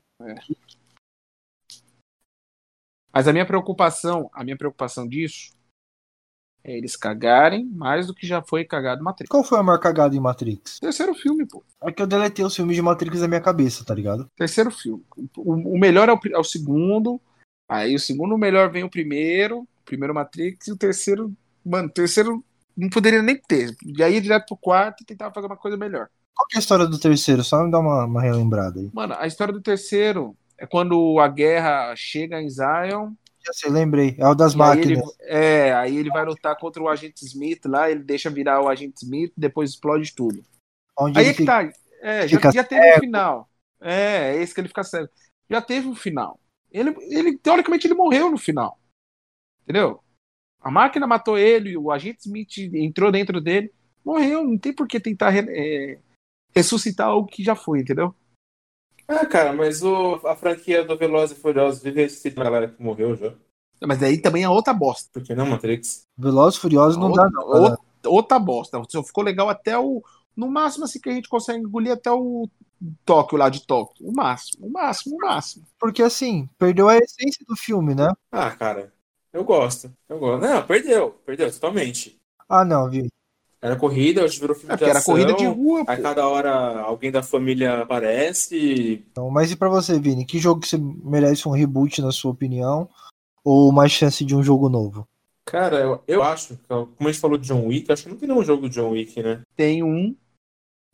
Mas a minha preocupação, a minha preocupação disso é eles cagarem mais do que já foi cagado Matrix.
Qual foi a maior cagada em Matrix?
Terceiro filme, pô.
É que eu deletei os filmes de Matrix da minha cabeça, tá ligado?
Terceiro filme. O, o melhor é o, é o segundo. Aí o segundo melhor vem o primeiro. O primeiro Matrix. E o terceiro. Mano, o terceiro não poderia nem ter. E aí direto pro quarto e tentar fazer uma coisa melhor.
Qual que é a história do terceiro? Só me dá uma, uma relembrada aí.
Mano, a história do terceiro é quando a guerra chega em Zion.
Já sei, lembrei. É o das
E aí ele,
máquinas.
é, aí ele vai lutar contra o agente Smith lá, ele deixa virar o agente Smith, depois explode tudo.
Onde
Aí é que
fica-
tá. É, já, já teve um final. É, é esse que ele fica cego. Já teve um final. Ele, ele, teoricamente, ele morreu no final. Entendeu? A máquina matou ele, o agente Smith entrou dentro dele, morreu. Não tem por que tentar é, ressuscitar algo que já foi, entendeu?
Ah, cara, mas o, a franquia do Velozes e Furiosos vive ressuscitando a galera que morreu já.
Mas daí também é outra bosta.
Por que não, Matrix?
Velozes e Furiosos não
outra,
dá, não.
outra, outra bosta. Só ficou legal até o, No máximo, assim, que a gente consegue engolir até o Tóquio lá de Tóquio. O máximo, o máximo, o máximo.
Porque assim, perdeu a essência do filme, né?
Ah, cara, eu gosto. Eu gosto. Não, perdeu, perdeu totalmente.
Ah, não, viu?
Era corrida, hoje virou filme
É,
de
porque era
ação.
corrida de rua,
A
pô.
cada hora alguém da família aparece.
Então, mas e pra você, Vini? Que jogo que você merece um reboot, na sua opinião? Ou mais chance de um jogo novo?
Cara, eu, eu acho, que, como a gente falou de John Wick, acho que não tem nenhum jogo do John Wick, né?
Tem um,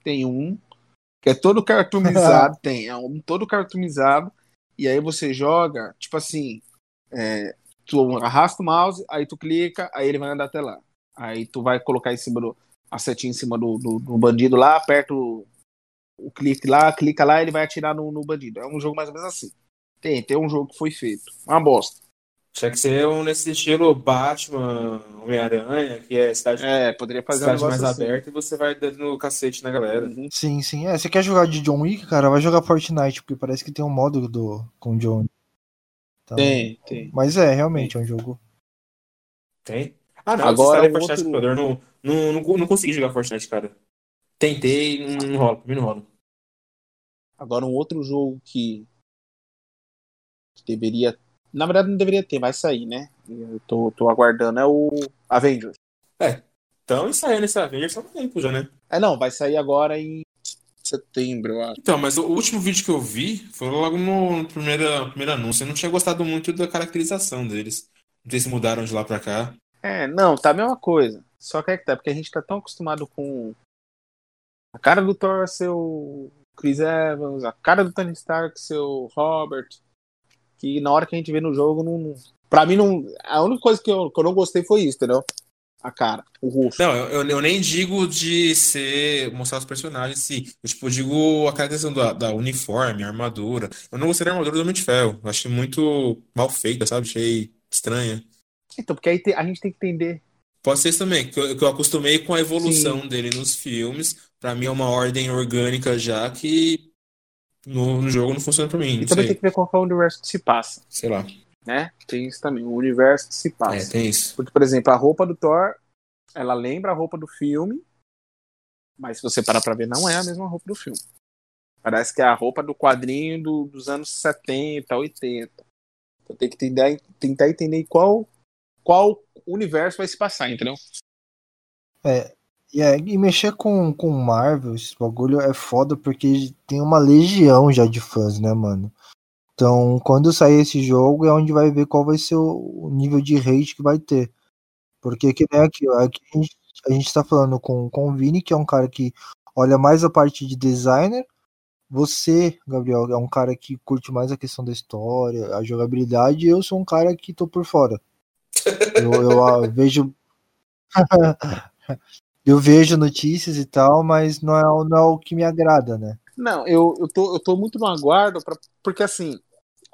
tem um, que é todo cartoonizado, tem, é um todo cartoonizado, e aí você joga, tipo assim, é, tu arrasta o mouse, aí tu clica, aí ele vai andar até lá. Aí tu vai colocar em cima do, a setinha em cima do, do, do bandido lá, aperta o, o clique lá, clica lá, ele vai atirar no, no bandido. É um jogo mais ou menos assim. Tem, tem um jogo que foi feito. Uma bosta.
Tinha que ser um nesse estilo Batman, Homem-Aranha, que é cidade,
É, poderia fazer um
cidade
negócio
mais
assim.
aberta e você vai dando no cacete na galera.
Uhum.
Sim, sim. É, você quer jogar de John Wick, cara? Vai jogar Fortnite, porque parece que tem um modo do, com John. Então,
Tem, tem.
Mas é, realmente, é um jogo.
Tem? Ah, não,
Agora,
eu Fortnite
outro-
Explorador, não, não, não, não consegui jogar Fortnite, cara. Tentei, não, não rola, pra mim não rola.
Agora, um outro jogo que, que deveria. Na verdade, não deveria ter, vai sair, né? Eu tô, tô aguardando, é o Avengers.
Então, ensaiando esse Avengers há um tempo já, né?
É, não, vai sair agora em setembro, eu acho.
Então, mas o último vídeo que eu vi foi logo no, no primeiro, primeiro anúncio. Eu não tinha gostado muito da caracterização deles. Não sei se mudaram de lá pra cá.
É, não, tá a mesma coisa. Só que é que tá, porque a gente tá tão acostumado com a cara do Thor ser o Chris Evans, a cara do Tony Stark ser o Robert, que na hora que a gente vê no jogo, não. Pra mim, não. A única coisa que eu, que eu não gostei foi isso, entendeu? A cara, o rosto.
Não, eu, eu, eu nem digo de ser mostrar os personagens, sim. Eu, tipo, digo a caracterização da, da uniforme, a armadura. Eu não gostei da armadura do Homem de Ferro. Eu achei muito mal feita, sabe? Achei estranha.
Então, porque aí te- a gente tem que entender.
Pode ser isso também, que eu, que eu acostumei com a evolução dele nos filmes. Pra mim é uma ordem orgânica já que no, no jogo não funciona pra mim.
E também tem
sei,
que ver qual é o universo que se passa,
sei lá.
né? Tem isso também, o universo que se
É,
passa.
tem isso.
Porque, por exemplo, a roupa do Thor, ela lembra a roupa do filme, mas se você parar pra ver, não é a mesma roupa do filme. Parece que é a roupa do quadrinho do- dos anos 70, 80. Então tem que tentar, tentar entender qual, qual universo vai se passar, entendeu?
É, é, e mexer com, com Marvel, esse bagulho é foda porque tem uma legião já de fãs, né, mano? Então, quando sair esse jogo, é onde vai ver qual vai ser o, nível de hate que vai ter. Porque que nem aqui, aqui a gente, a gente tá falando com, com o Vini, que é um cara que olha mais a parte de designer. Você, Gabriel, é um cara que curte mais a questão da história, a jogabilidade, e eu sou um cara que tô por fora. Eu, eu, vejo. eu vejo notícias e tal, mas não é, não é o que me agrada, né?
Não, eu, eu, tô, eu tô muito no aguardo, pra, porque assim,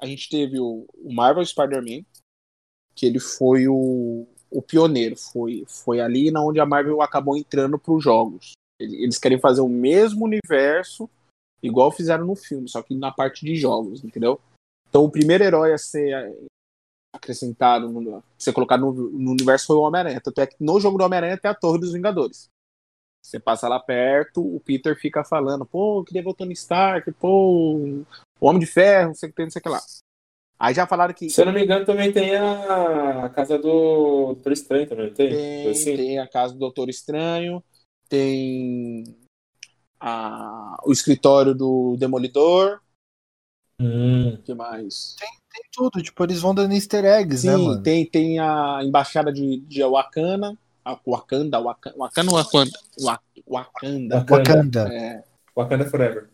a gente teve o, o Marvel Spider-Man, que ele foi o, o pioneiro, foi, foi ali na onde a Marvel acabou entrando para os jogos. Ele- Eles querem fazer o mesmo universo, igual fizeram no filme, só que na parte de jogos, entendeu? Então o primeiro herói a ser acrescentado, no, ser colocado no, no universo foi o Homem-Aranha. Tanto é que no jogo do Homem-Aranha tem a Torre dos Vingadores. Você passa lá perto, o Peter fica falando, pô, queria ver o Tony Stark, pô, o Homem de Ferro, não sei o que tem, não sei o que lá. Aí já falaram que
Se eu não me engano, também tem a, a casa do Doutor Estranho também, tem?
tem,
assim?
tem a casa do Doutor Estranho, tem a- o escritório do Demolidor,
Hum.
o que mais?
Tem tudo, tipo, eles vão dando easter eggs, né,
Sim,
mano?
tem, tem a embaixada de, de Wakanda, a Wakanda, Wakanda, Wakanda, Wakanda, Wa- Wakanda.
Wakanda.
É,
Wakanda Forever.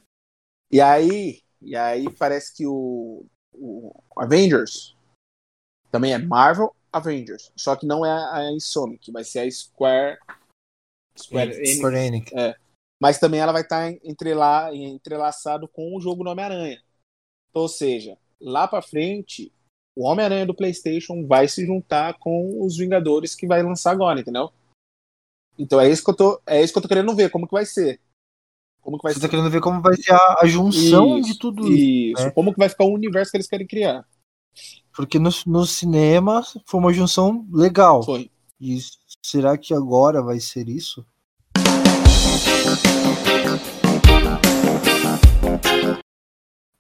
E aí, e aí parece que o, o Avengers também é Marvel Avengers, só que não é a Insomniac, vai ser a Square Square
Enix.
Enix,
Square Enix.
mas também ela vai estar entrela, entrelaçado com o jogo do Homem-Aranha. Então, ou seja, lá pra frente, o Homem-Aranha do PlayStation vai se juntar com os Vingadores que vai lançar agora, entendeu? Então é isso que eu tô, é isso que eu tô querendo ver, como que vai ser. Como que vai
Você
ser.
tá querendo ver como vai ser a, a junção
Isso,
de tudo isso.
Isso,
né?
como que vai ficar o universo que eles querem criar.
Porque no, no cinema foi uma junção legal.
Foi.
E será que agora vai ser isso?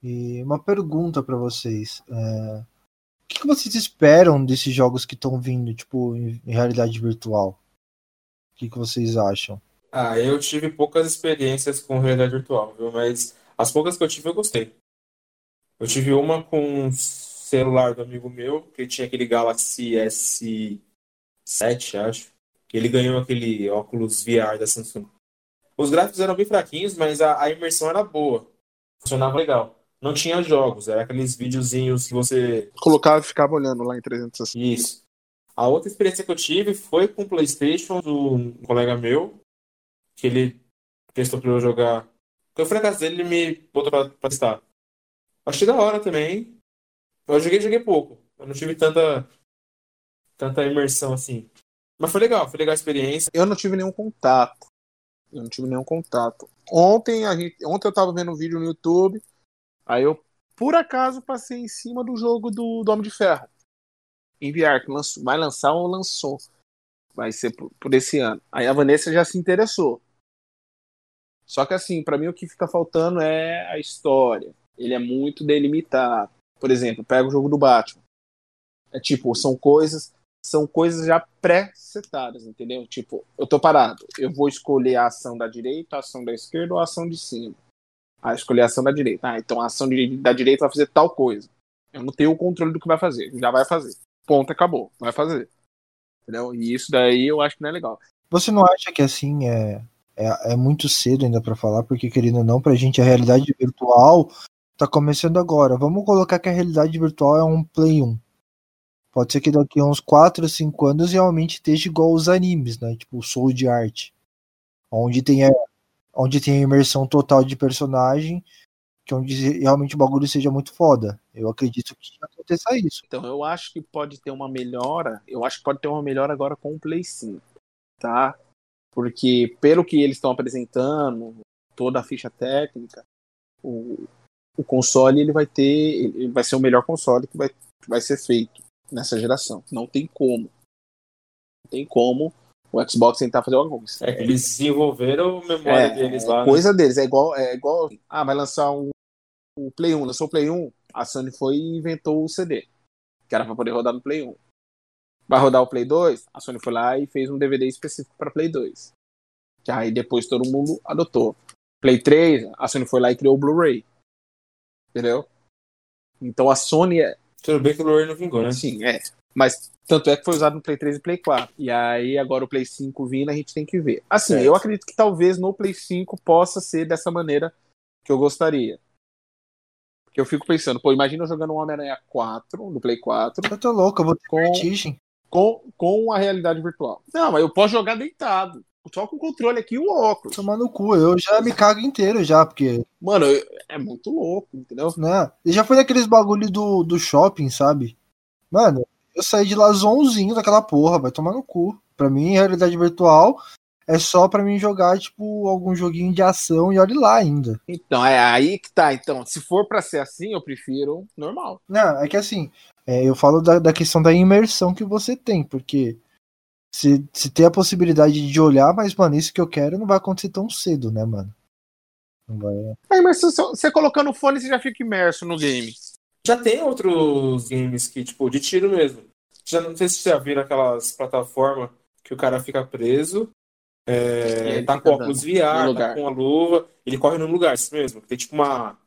E uma pergunta para vocês. É... O que, vocês esperam desses jogos que estão vindo, tipo, em, realidade virtual? O que, que vocês acham?
Ah, eu tive poucas experiências com realidade virtual, viu? Mas as poucas que eu tive eu gostei. Eu tive uma com um celular do amigo meu, que tinha aquele Galaxy S7, acho. Que ele ganhou aquele óculos VR da Samsung. Os gráficos eram bem fraquinhos, mas a, a imersão era boa. Funcionava legal não tinha jogos, era aqueles videozinhos que você.
Colocava e ficava olhando lá em 360.
Isso. A outra experiência que eu tive foi com o PlayStation do um colega meu, que ele testou pra eu jogar. Eu fui na casa dele e me botou pra, pra testar. Achei da hora também. Eu joguei, joguei pouco. Eu não tive tanta, tanta imersão assim. Mas foi legal, foi legal a experiência.
Eu não tive nenhum contato. Eu não tive nenhum contato. Ontem, a gente, ontem eu tava vendo um vídeo no YouTube Aí eu, por acaso, passei em cima do jogo do, do Homem de Ferro. Enviar, que lançou, vai lançar ou lançou. Vai ser por, por esse ano. Aí a Vanessa já se interessou. Só que assim, para mim o que fica faltando é a história. Ele é muito delimitado. Por exemplo, pega o jogo do Batman. É tipo, são coisas, são coisas já pré-setadas, entendeu? Tipo, eu tô parado, eu vou escolher a ação da direita, a ação da esquerda ou a ação de cima a escolher a ação da direita. Ah, então a ação de, da direita vai fazer tal coisa. Eu não tenho o controle do que vai fazer. Já vai fazer. Ponto, acabou. Vai fazer. Entendeu? E isso daí eu acho que não é legal.
Você não acha que assim é, é, é muito cedo ainda para falar, porque querendo ou não, pra gente a realidade virtual tá começando agora. Vamos colocar que a realidade virtual é um Play 1. Pode ser que daqui a uns 4 ou 5 anos realmente esteja igual os animes, né? Tipo o Soul de Arte. Onde tem onde tem imersão total de personagem, que onde realmente o bagulho seja muito foda. Eu acredito que aconteça isso.
Então, eu acho que pode ter uma melhora, eu acho que pode ter uma melhora agora com o Play 5, tá? Porque pelo que eles estão apresentando, toda a ficha técnica, o, o console ele vai ter, ele vai ser o melhor console que vai, que vai ser feito nessa geração. Não tem como. Não tem como o Xbox tentar fazer alguma coisa.
É que eles desenvolveram a memória é, deles lá.
Né? Coisa né? deles, é igual, é igual. Ah, vai lançar um, o Play 1, lançou o Play 1, a Sony foi e inventou o CD, que era para poder rodar no Play 1. Vai rodar o Play 2, a Sony foi lá e fez um DVD específico para Play 2. Que aí depois todo mundo adotou. Play 3, a Sony foi lá e criou o Blu-ray. Entendeu? Então a Sony é.
Tudo bem que o Blu-ray não vingou, né?
Sim, é. Mas tanto é que foi usado no Play 3 e Play 4. E aí agora o Play 5 vindo, a gente tem que ver. Assim, eu acredito que talvez no Play 5 possa ser dessa maneira que eu gostaria. Porque eu fico pensando, pô, imagina eu jogando um Homem-Aranha 4 no Play 4.
Eu tô louco, eu vou ter
com, vertigem. Com, com a realidade virtual. Não, mas eu posso jogar deitado. Só com o controle aqui e o óculos.
Tomar no cu, eu já me cago inteiro já, porque.
Mano, é muito louco, entendeu?
Né? E já foi daqueles bagulho do, do shopping, sabe? Mano, eu saí de lá zonzinho daquela porra, vai tomar no cu. Pra mim, realidade virtual é só para mim jogar, tipo, algum joguinho de ação e olhe lá ainda.
Então, é aí que tá. Então, se for para ser assim, eu prefiro normal.
Não, é que assim, é, eu falo da, da questão da imersão que você tem, porque se, se tem a possibilidade de olhar, mas, mano, isso que eu quero não vai acontecer tão cedo, né, mano?
Não vai. A imersão, você colocando o fone, você já fica imerso no game.
Já tem outros games que, tipo, de tiro mesmo. Já não sei se você já viram aquelas plataformas que o cara fica preso, é, tá com óculos VR, tá com a luva, ele corre no lugar, isso mesmo. Tem tipo uma.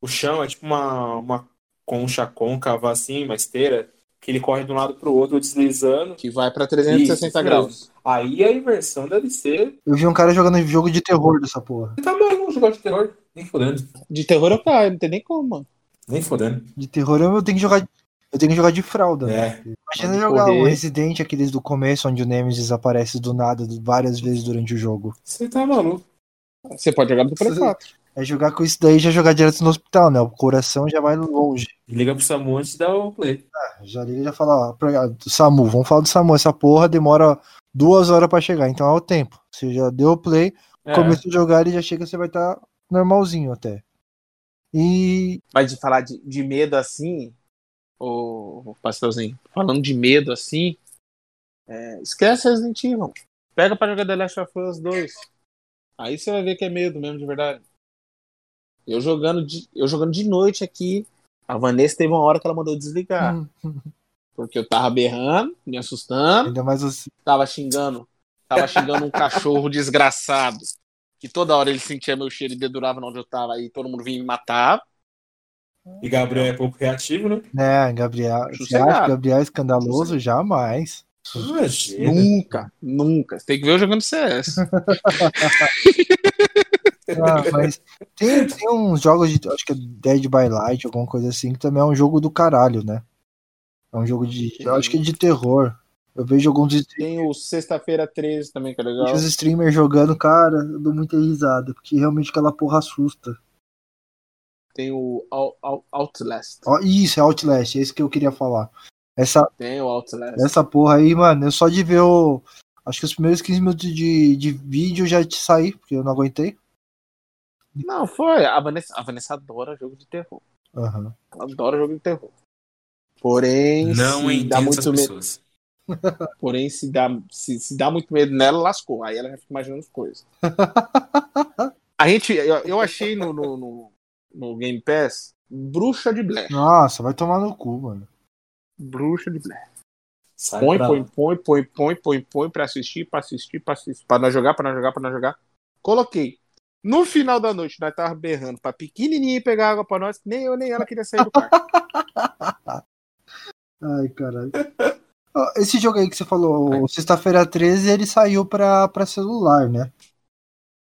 O chão é tipo uma, uma concha côncava assim, uma esteira, que ele corre de um lado pro outro deslizando.
Que vai pra 360 isso, graus.
Aí a inversão deve ser.
Eu vi um cara jogando jogo de terror dessa porra.
Tá bom, jogar de terror, nem fodendo.
De terror eu caio, não tem nem como, mano.
Nem fodendo.
De terror eu tenho que jogar. Eu tenho que jogar de fralda.
É.
Né? Imagina jogar correr. o Resident, aqueles do começo, onde o Nemesis aparece do nada várias vezes durante o jogo.
Você tá maluco.
Você pode jogar do Play 4.
É jogar com isso daí já jogar direto no hospital, né? O coração já vai longe.
Liga pro Samu antes de dar o play.
Ah, já liga e já fala, ó, Samu, vamos falar do Samu. Essa porra demora duas horas para chegar, então é o tempo. Você já deu o play, é. começou a jogar e já chega, você vai estar tá normalzinho até. E.
Mas de falar de, de medo assim, o pastorzinho, falando de medo assim, é, esquece Resident Evil. Pega pra jogar The Last of Us 2. Aí você vai ver que é medo mesmo, de verdade. Eu jogando de, eu jogando de noite aqui, a Vanessa teve uma hora que ela mandou desligar. Porque eu tava berrando, me assustando,
Ainda mais você.
tava xingando. Tava xingando um cachorro desgraçado. Que toda hora ele sentia meu cheiro e dedurava onde eu tava. Aí todo mundo vinha me matar.
E Gabriel é pouco reativo, né?
Né, Gabriel. Acha que Gabriel é escandaloso? Jamais.
Imagina.
Nunca, nunca. Você tem que ver eu jogando CS.
Ah, mas tem, tem uns jogos de. Acho que é Dead by Light, alguma coisa assim, que também é um jogo do caralho, né? É um jogo de. eu Acho que é de terror. Eu vejo alguns stream-
Tem o Sexta-feira 13 também, que é legal.
os streamers jogando, cara, eu dou muita risada, porque realmente aquela porra assusta.
Tem o Out- Out- Outlast.
Ó, isso, é Outlast, é isso que eu queria falar. Essa,
Tem o Outlast.
essa porra aí, mano, eu só de ver o. Acho que os primeiros 15 minutos de, de vídeo eu já te saí, porque eu não aguentei.
Não, foi. A Vanessa, a Vanessa adora jogo de terror.
Aham.
Ela adora jogo de terror. Porém,
Não
dá
entendo essas
muito medo. Porém, se dá, se, se dá muito medo nela, lascou. Aí ela já fica imaginando as coisas. A gente, eu, eu achei no, no, no, no Game Pass Bruxa de Blair.
Nossa, vai tomar no cu, mano.
Bruxa de Blair.
Sai
Põe,
pra
põe, põe, põe, põe, põe, põe pra assistir, pra assistir, pra assistir. Pra nós jogar, pra nós jogar, pra nós jogar. Coloquei. No final da noite, nós tava berrando pra pequenininha pegar água pra nós, que nem eu nem ela queria sair do quarto.
Ai, caralho. Esse jogo aí que você falou, Sexta-feira 13, ele saiu pra, pra celular, né?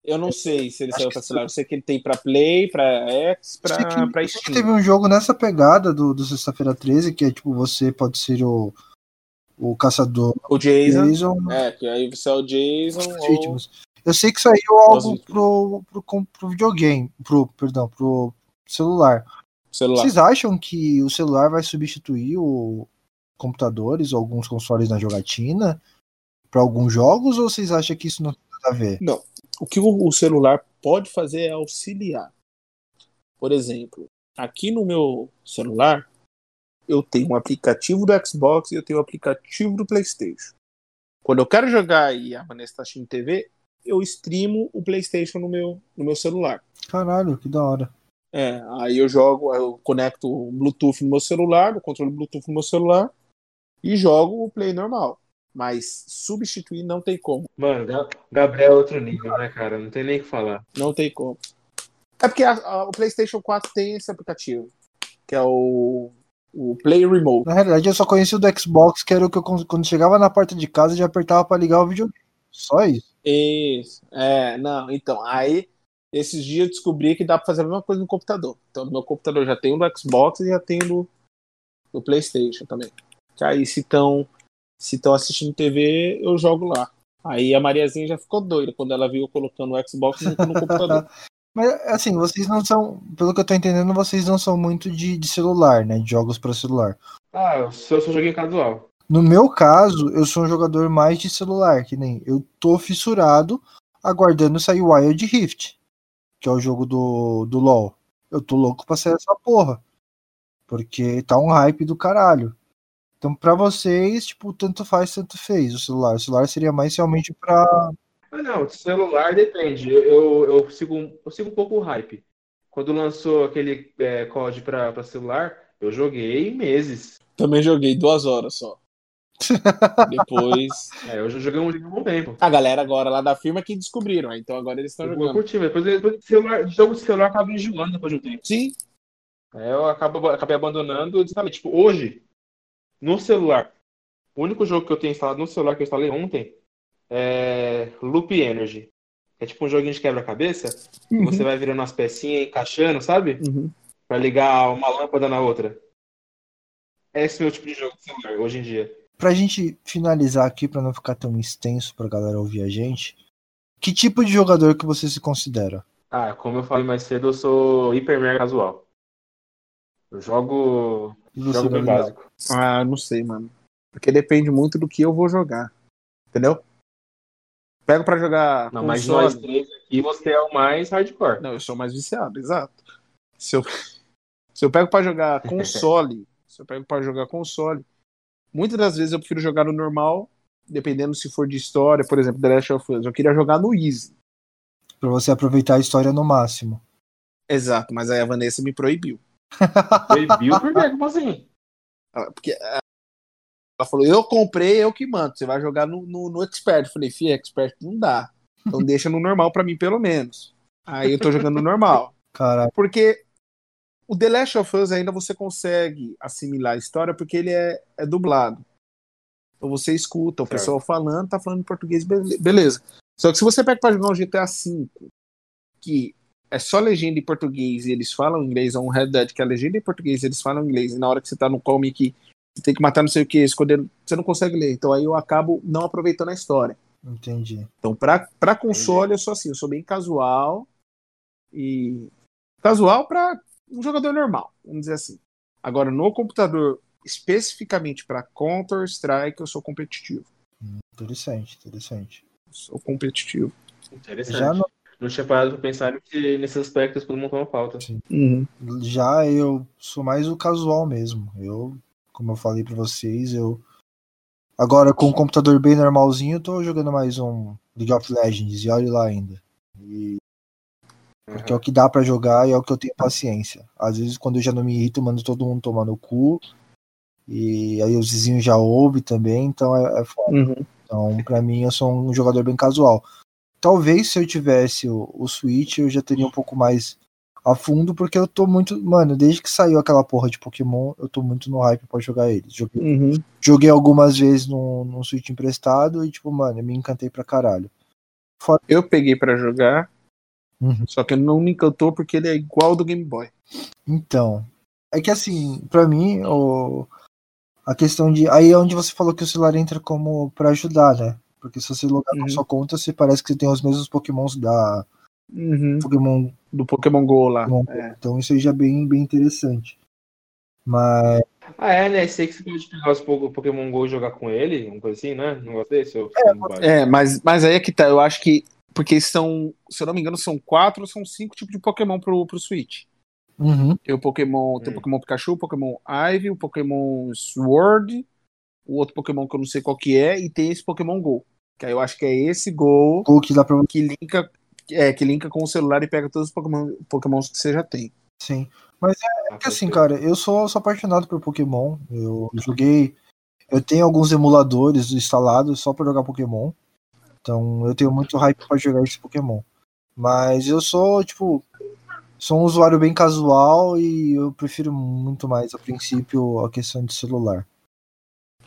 Eu não sei se ele
Acho
saiu pra celular. Eu sei que ele tem pra Play, pra X, pra,
que-
pra
eu sei que
Steam.
teve um jogo nessa pegada do, do Sexta-feira 13, que é tipo, você pode ser o, o caçador
O Jason.
Jason
É, que aí você é o Jason.
os
ou-.
Eu sei que saiu algo pro, pro, pro videogame, pro, perdão, pro celular.
celular.
Vocês acham que o celular vai substituir o computadores ou alguns consoles na jogatina para alguns jogos ou vocês acham que isso não tem nada a ver?
O que o, o celular pode fazer é auxiliar. Por exemplo, aqui no meu celular, eu tenho um aplicativo do Xbox e eu tenho um aplicativo do PlayStation. Quando eu quero jogar e a Vanessa está assistindo TV, eu streamo o PlayStation no meu, no meu celular.
Caralho, que da hora.
É, aí eu jogo, eu conecto o Bluetooth no meu celular, o controle Bluetooth no meu celular e jogo o Play normal. Mas substituir não tem como.
Mano, Ga- Gabriel é outro nível, né, cara? Não tem nem o que falar.
Não tem como. É porque a- a- o PlayStation 4 tem esse aplicativo, que é o, o Play Remote.
Na realidade, eu só conheci o do Xbox, que era o que eu, quando chegava na porta de casa, já apertava para ligar o videogame. Só isso.
Isso. É, não, então, aí esses dias eu descobri que dá pra fazer a mesma coisa no computador. Então, no meu computador já tem o do Xbox e já tem o do, do PlayStation também. Que aí, se estão se tão assistindo TV, eu jogo lá. Aí a Mariazinha já ficou doida quando ela viu eu colocando o Xbox no, no computador.
Mas, assim, vocês não são, pelo que eu tô entendendo, vocês não são muito de, de celular, né? De jogos para celular.
Ah, eu sou, eu sou joguinho casual.
No meu caso, eu sou um jogador mais de celular, que nem eu tô fissurado aguardando sair o Wild Rift, que é o jogo do, do LoL. Eu tô louco pra sair essa porra. Porque tá um hype do caralho. Então, pra vocês, tipo, tanto faz, tanto fez o celular. O celular seria mais realmente pra.
Ah, não, celular depende. Eu, eu, eu sigo, um- eu sigo um pouco o hype. Quando lançou aquele é, COD pra, pra celular, eu joguei meses.
Também joguei duas horas só. Depois.
É, eu já joguei um bom tempo.
A galera agora lá da firma que descobriram, então agora eles estão
Eu
jogando.
curti, mas depois, depois de celular, jogo de celular acaba enjoando depois de um tempo.
Sim,
Aí eu acabo, acabei abandonando justamente. Tipo, hoje, no celular, o único jogo que eu tenho instalado no celular que eu instalei ontem é Loop Energy. É tipo um joguinho de quebra-cabeça. que Você vai virando umas pecinhas encaixando, sabe?
Uhum.
Pra ligar uma lâmpada na outra. Esse é o meu tipo de jogo de celular hoje em dia.
Pra gente finalizar aqui, pra não ficar tão extenso pra galera ouvir a gente, que tipo de jogador que você se considera?
Ah, como eu falei mais cedo, eu sou hiper mega casual. Eu jogo,
Você,
jogo bem básico.
Ah, não sei, mano. Porque depende muito do que eu vou jogar. Entendeu? Pego pra jogar.
Não, mas
console.
nós três aqui, você é o mais hardcore.
Não, eu sou mais viciado, exato. Se eu, se eu pego pra jogar console, se eu pego pra jogar console, muitas das vezes eu prefiro jogar no normal, dependendo se for de história, por exemplo, The Last of Us. Eu queria jogar no Easy.
Pra você aproveitar a história no máximo.
Exato, mas aí a Vanessa me proibiu.
Proibiu por quê? Como assim?
Ela- Porque é, ela falou, eu comprei, eu que mando. Você vai jogar no, no, no Expert. Eu falei, fi, Expert não dá. Então deixa no normal pra mim, pelo menos. Aí eu tô jogando no normal.
Caralho.
Porque o The Last of Us ainda você consegue assimilar a história porque ele é, é dublado. Então você escuta o
Certo.
pessoal falando, tá falando em português, bele- beleza. Só que se você pega pra jogar um GTA V, que é só legenda em português e eles falam inglês, ou um Red Dead que é legenda em português e eles falam inglês, e na hora que você tá no comic você tem que matar não sei o que, escolher, você não consegue ler. Então aí eu acabo não aproveitando a história.
Entendi.
Então, pra, pra console, eu sou assim, eu sou bem casual. E. Casual pra um jogador normal, vamos dizer assim. Agora, no computador, especificamente pra Counter-Strike, eu sou competitivo.
Interessante, interessante.
Sou competitivo.
Interessante.
Já, no-
Não tinha parado pra pensar nesse, nesses aspectos quando montou uma pauta.
Uhum.
já eu sou mais o casual mesmo. Eu, como eu falei pra vocês, eu. Agora com o computador bem normalzinho, eu tô jogando mais um League of Legends e olha lá ainda. E Porque é o que dá pra jogar e é o que eu tenho paciência. Às vezes, quando eu já não me irrito, mando todo mundo tomar no cu. E aí os vizinhos já ouvem também, então é, é foda.
Uhum.
Então, pra mim, eu sou um jogador bem casual. Talvez se eu tivesse o, o Switch, eu já teria um pouco mais a fundo, porque eu tô muito. Mano, desde que saiu aquela porra de Pokémon, eu tô muito no hype pra jogar eles. Joguei,
Uhum.
joguei algumas vezes no, no Switch emprestado e, tipo, mano, eu me encantei pra caralho.
Eu peguei pra jogar,
Uhum.
só que não me encantou porque ele é igual do Game Boy.
Então, é que assim, pra mim, o, a questão de. Aí é onde você falou que o celular entra como pra ajudar, né? Porque se você logar
Uhum.
com sua conta, você parece que você tem os mesmos Pokémons da
Uhum.
Pokémon.
Do Pokémon Go lá.
Pokémon.
É.
Então isso aí já é bem, bem interessante. Mas
Ah, é, né? Sei que você pode pegar os Po- Pokémon GO e jogar com ele, uma coisa assim, né? Não negócio desse? Ou...
É, mas, mas aí é que tá. Eu acho que. Porque são, se eu não me engano, são quatro ou são cinco tipos de Pokémon pro, pro Switch.
uhum,
Tem o Pokémon, tem o
Hum.
Pokémon Pikachu, o Pokémon Ivy, o Pokémon Sword, o outro Pokémon que eu não sei qual que é, e tem esse Pokémon Go. Que eu acho que é esse Go
Gol que dá pra
que linka, é, que linka com o celular e pega todos os Pokémon, Pokémons que você já tem.
Sim. É que assim, cara, eu sou, sou apaixonado por Pokémon. Eu joguei. Eu tenho alguns emuladores instalados só pra jogar Pokémon. Então eu tenho muito hype pra jogar esse Pokémon. Mas eu sou, tipo. Sou um usuário bem casual e eu prefiro muito mais, a princípio, a questão de celular.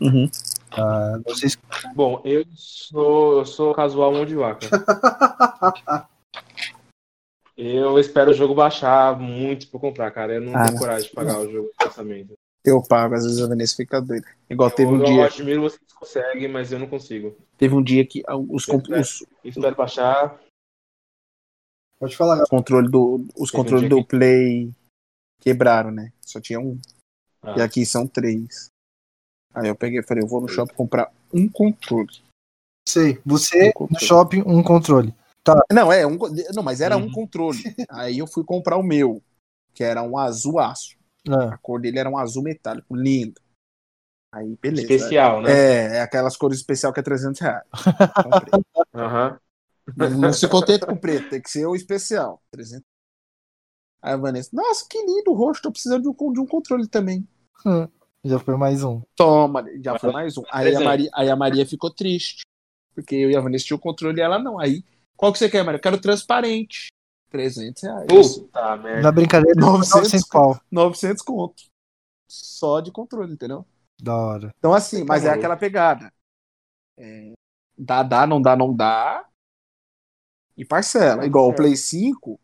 Não sei se.
Bom, eu sou, eu sou casual mão de vaca. Eu espero o jogo baixar muito pra comprar, cara. Eu não
Ah.
tenho coragem de pagar o jogo de lançamento.
Eu pago, às vezes a Vanessa fica doida. Igual teve
eu,
um
eu
dia,
admiro vocês que conseguem, mas eu não consigo.
teve um dia que os,
Eu
comp- os,
Eu espero baixar.
Pode falar, Gabriel.
controle do, os
Teve um
controles
dia
do Play quebraram, né? Só tinha um.
Ah.
E aqui são três. Aí eu peguei e falei, eu vou no shopping comprar um controle.
Sei, você
Um
no
controle.
shopping, um controle.
Não, é, um, não, mas era um
Uhum.
controle. Aí eu fui comprar o meu, que era um azul aço.
Ah,
A cor dele era um azul metálico, lindo. Aí, beleza.
Especial, né?
É, é aquelas cores especial que é 300 reais.
Aham.
Não, não se contente com preto, tem que ser o especial. 300. Aí a Vanessa, nossa, que lindo o rosto, tô precisando de um, de um controle também.
Já foi mais um.
Toma, já foi mais um. Aí a. Maria, aí a Maria ficou triste. Porque eu e a Vanessa tinha o controle e ela não. Aí, qual que você quer, Maria? Eu quero transparente. 300 reais.
Puta merda.
Na brincadeira,
900
900 pau.
900 conto. Só de controle, entendeu?
Da hora.
Então, assim, mas é aquela pegada. É, dá, dá, não dá, não dá. E parcela. Igual o. Play 5,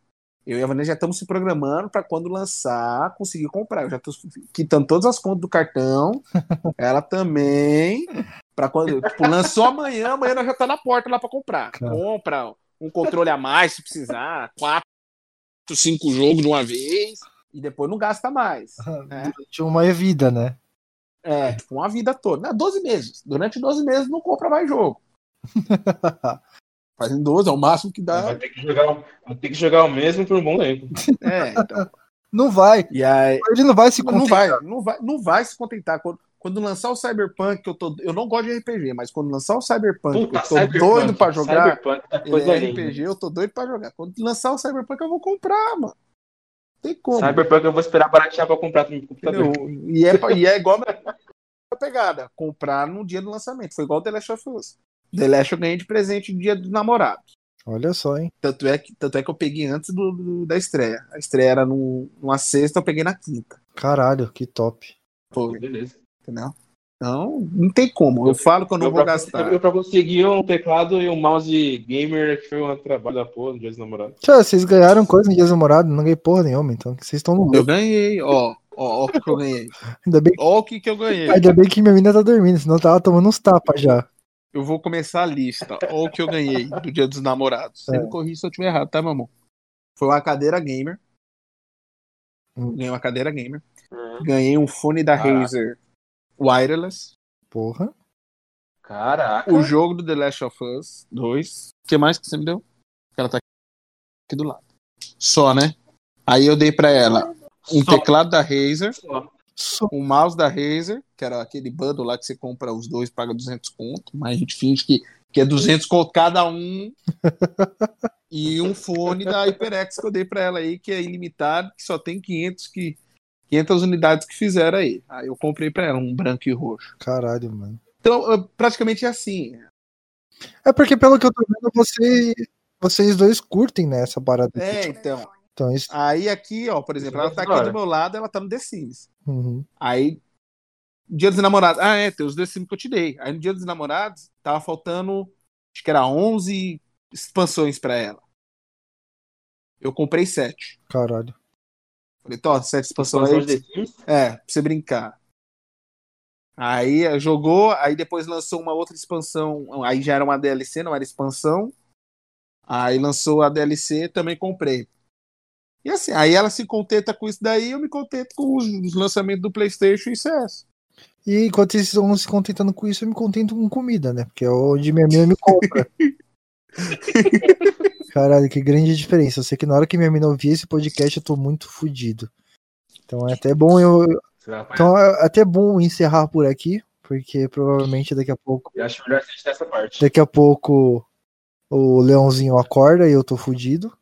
eu e a Vanessa já estamos se programando para quando lançar, conseguir comprar. Eu já tô quitando todas as contas do cartão. Ela também. Para quando. Tipo, lançou amanhã, amanhã nós já tá na porta lá para comprar.
Cara.
Compra um controle a mais se precisar. Quatro, cinco jogos de uma vez. E depois não gasta mais. É.
Durante uma vida, né?
É, tipo, uma vida toda. Não, 12 meses. Durante 12 meses não compra mais jogo. Fazem 12, é o máximo que dá.
Vai ter que jogar, vai ter que jogar o mesmo por um bom tempo.
É, então.
Não vai.
E aí.
Ele não vai se
Não
contentar.
vai, não vai, não vai se contentar. Quando, Quando lançar o Cyberpunk, eu, tô, eu não gosto de RPG, mas quando lançar o Cyberpunk,
Puta,
eu tô
Cyberpunk,
doido pra jogar.
Cyberpunk é coisa
é
linda.
RPG, eu tô doido pra jogar. Quando lançar o Cyberpunk, eu vou comprar, mano. Tem como.
Cyberpunk eu vou esperar baratear pra comprar no computador.
E é, e é igual a pegada. Comprar no dia do lançamento. Foi igual o The Last of Us. The Last eu ganhei de presente no dia dos namorados.
Olha só, hein?
Tanto é que, tanto é que eu peguei antes do, do- da estreia. A estreia era no, numa sexta, eu peguei na quinta.
Caralho, que top.
Foi,
Beleza.
entendeu? Então, não tem como. Eu falo que eu não vou
pra,
gastar.
Eu pra conseguir um teclado e um mouse gamer que foi um trabalho da porra no dia dos namorados.
Tchau, vocês ganharam coisa no Dia dos Namorados? Não ganhei porra nenhuma, então que vocês estão no
Eu ganhei, ó. Ó, ó o que eu ganhei.
Ainda bem,
Ó o que que eu ganhei.
ainda bem que minha mina tá dormindo, senão eu tava tomando uns tapas já.
Eu vou começar a lista. Ó o que eu ganhei do dia dos namorados. Você
É.
me se eu estiver errado, tá, meu amor? Foi uma cadeira gamer.
Hum.
Ganhei uma cadeira gamer. Ganhei um fone da
Caraca.
Razer wireless.
Porra.
Caraca.
O jogo do The Last of Us 2. O que mais que você me deu? Ela tá aqui do lado. Só, né? Aí eu dei pra ela um
Só.
teclado da Razer,
Só.
Só-
um mouse da Razer, que era aquele bundle lá que você compra os dois, paga 200 conto, mas a gente finge que, que é 200 conto cada um. e um fone da HyperX que eu dei pra ela aí, que é ilimitado, que só tem 500, que, 500 unidades que fizeram aí. Aí eu comprei pra ela um branco e roxo.
Caralho, mano.
Então, praticamente é assim.
É porque pelo que eu tô vendo, você, vocês dois curtem, né, essa parada.
É, então.
Então, isso.
Aí aqui, ó, por exemplo, ela tá aqui
Agora.
do meu lado, ela tá no The Sims.
Uhum.
Aí, dia dos namorados. Ah, é, tem os The Sims que eu te dei. Aí no dia dos namorados, tava faltando, acho que era 11 expansões pra ela. Eu comprei 7.
Caralho.
Falei, tó, 7 expansões aí. É, pra você brincar. Aí eh, jogou, aí depois lançou uma outra expansão. Aí já era uma DLC, não era expansão. Aí lançou a DLC, também comprei. E assim, aí ela se contenta com isso daí, eu me contento com os, os lançamentos do PlayStation e CS.
E enquanto vocês vão se contentando com isso, eu me contento com comida, né? Porque é onde minha mina me compra. Caralho, que grande diferença. Eu sei que na hora que minha mina ouvir esse podcast, eu tô muito fudido. Então é até bom eu. Então é até bom encerrar por aqui, porque provavelmente daqui a pouco.
Eu acho melhor a gente nessa parte.
Daqui a pouco o leãozinho acorda e eu tô fudido.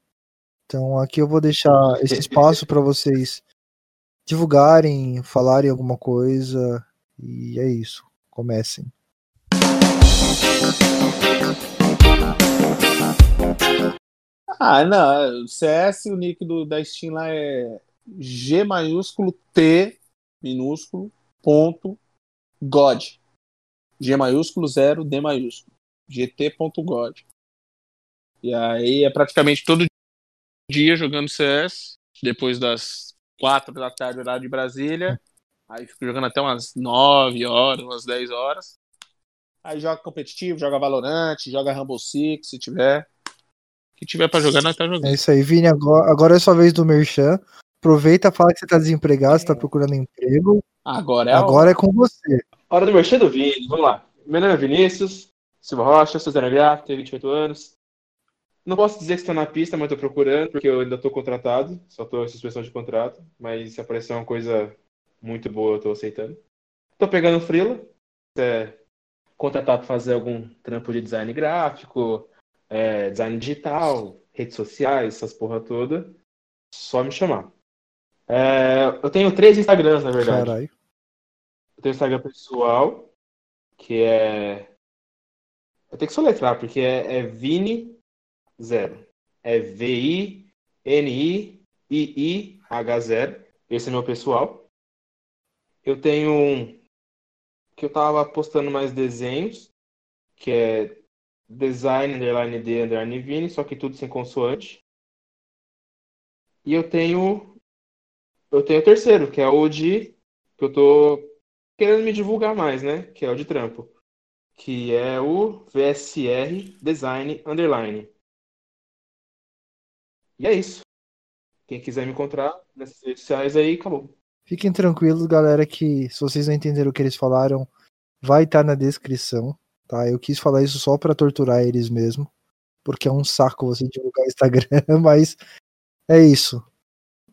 Então aqui eu vou deixar esse espaço pra vocês divulgarem, falarem alguma coisa. E é isso. Comecem.
Ah, não, o CS, o nick do, da Steam lá é G maiúsculo T minúsculo ponto God. G maiúsculo zero D maiúsculo. gt.god. E aí é praticamente todo dia jogando CS, depois das quatro da tarde, horário de Brasília. Aí fico jogando até umas 9 horas, umas 10 horas. Aí joga competitivo, joga Valorant, joga Rumble Six, se tiver. Que tiver pra jogar, nós tá jogando.
É isso aí, Vini. Agora, agora é sua vez do Merchan. Aproveita, fala que você tá desempregado, você tá procurando emprego.
Agora é
Agora é com você.
Hora do merchan do Vini, vamos lá. Meu nome é Vinícius Silva Rocha, sou Zé tenho 28 anos. Não posso dizer que estou na pista, mas estou procurando, porque eu ainda estou contratado, só estou em suspensão de contrato, mas se aparecer uma coisa muito boa, eu estou aceitando. Estou pegando freela, se é contratar para fazer algum trampo de design gráfico, é, design digital, redes sociais, essas porra toda, só me chamar. É, eu tenho três Instagrams, na verdade.
Caralho.
Eu tenho o Instagram pessoal, que é. Eu tenho que soletrar, porque é, é Vini Zero. É V-I-N-I-I-I-H0. Esse é meu pessoal. Eu tenho um que eu tava postando mais desenhos, que é design underline D underline Vini, só que tudo sem consoante. E eu tenho. Eu tenho o terceiro, que é o de. Que eu tô querendo me divulgar mais, né? Que é o de trampo. Que é o VSR Design Underline. E é isso. Quem quiser me encontrar nessas redes sociais aí, acabou.
Fiquem tranquilos, galera, que se vocês não entenderam o que eles falaram, vai estar na descrição, tá? Eu quis falar isso só pra torturar eles mesmo, porque é um saco você divulgar Instagram, mas é isso.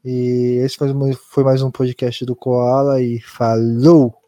E esse foi mais um podcast do Koala e falou!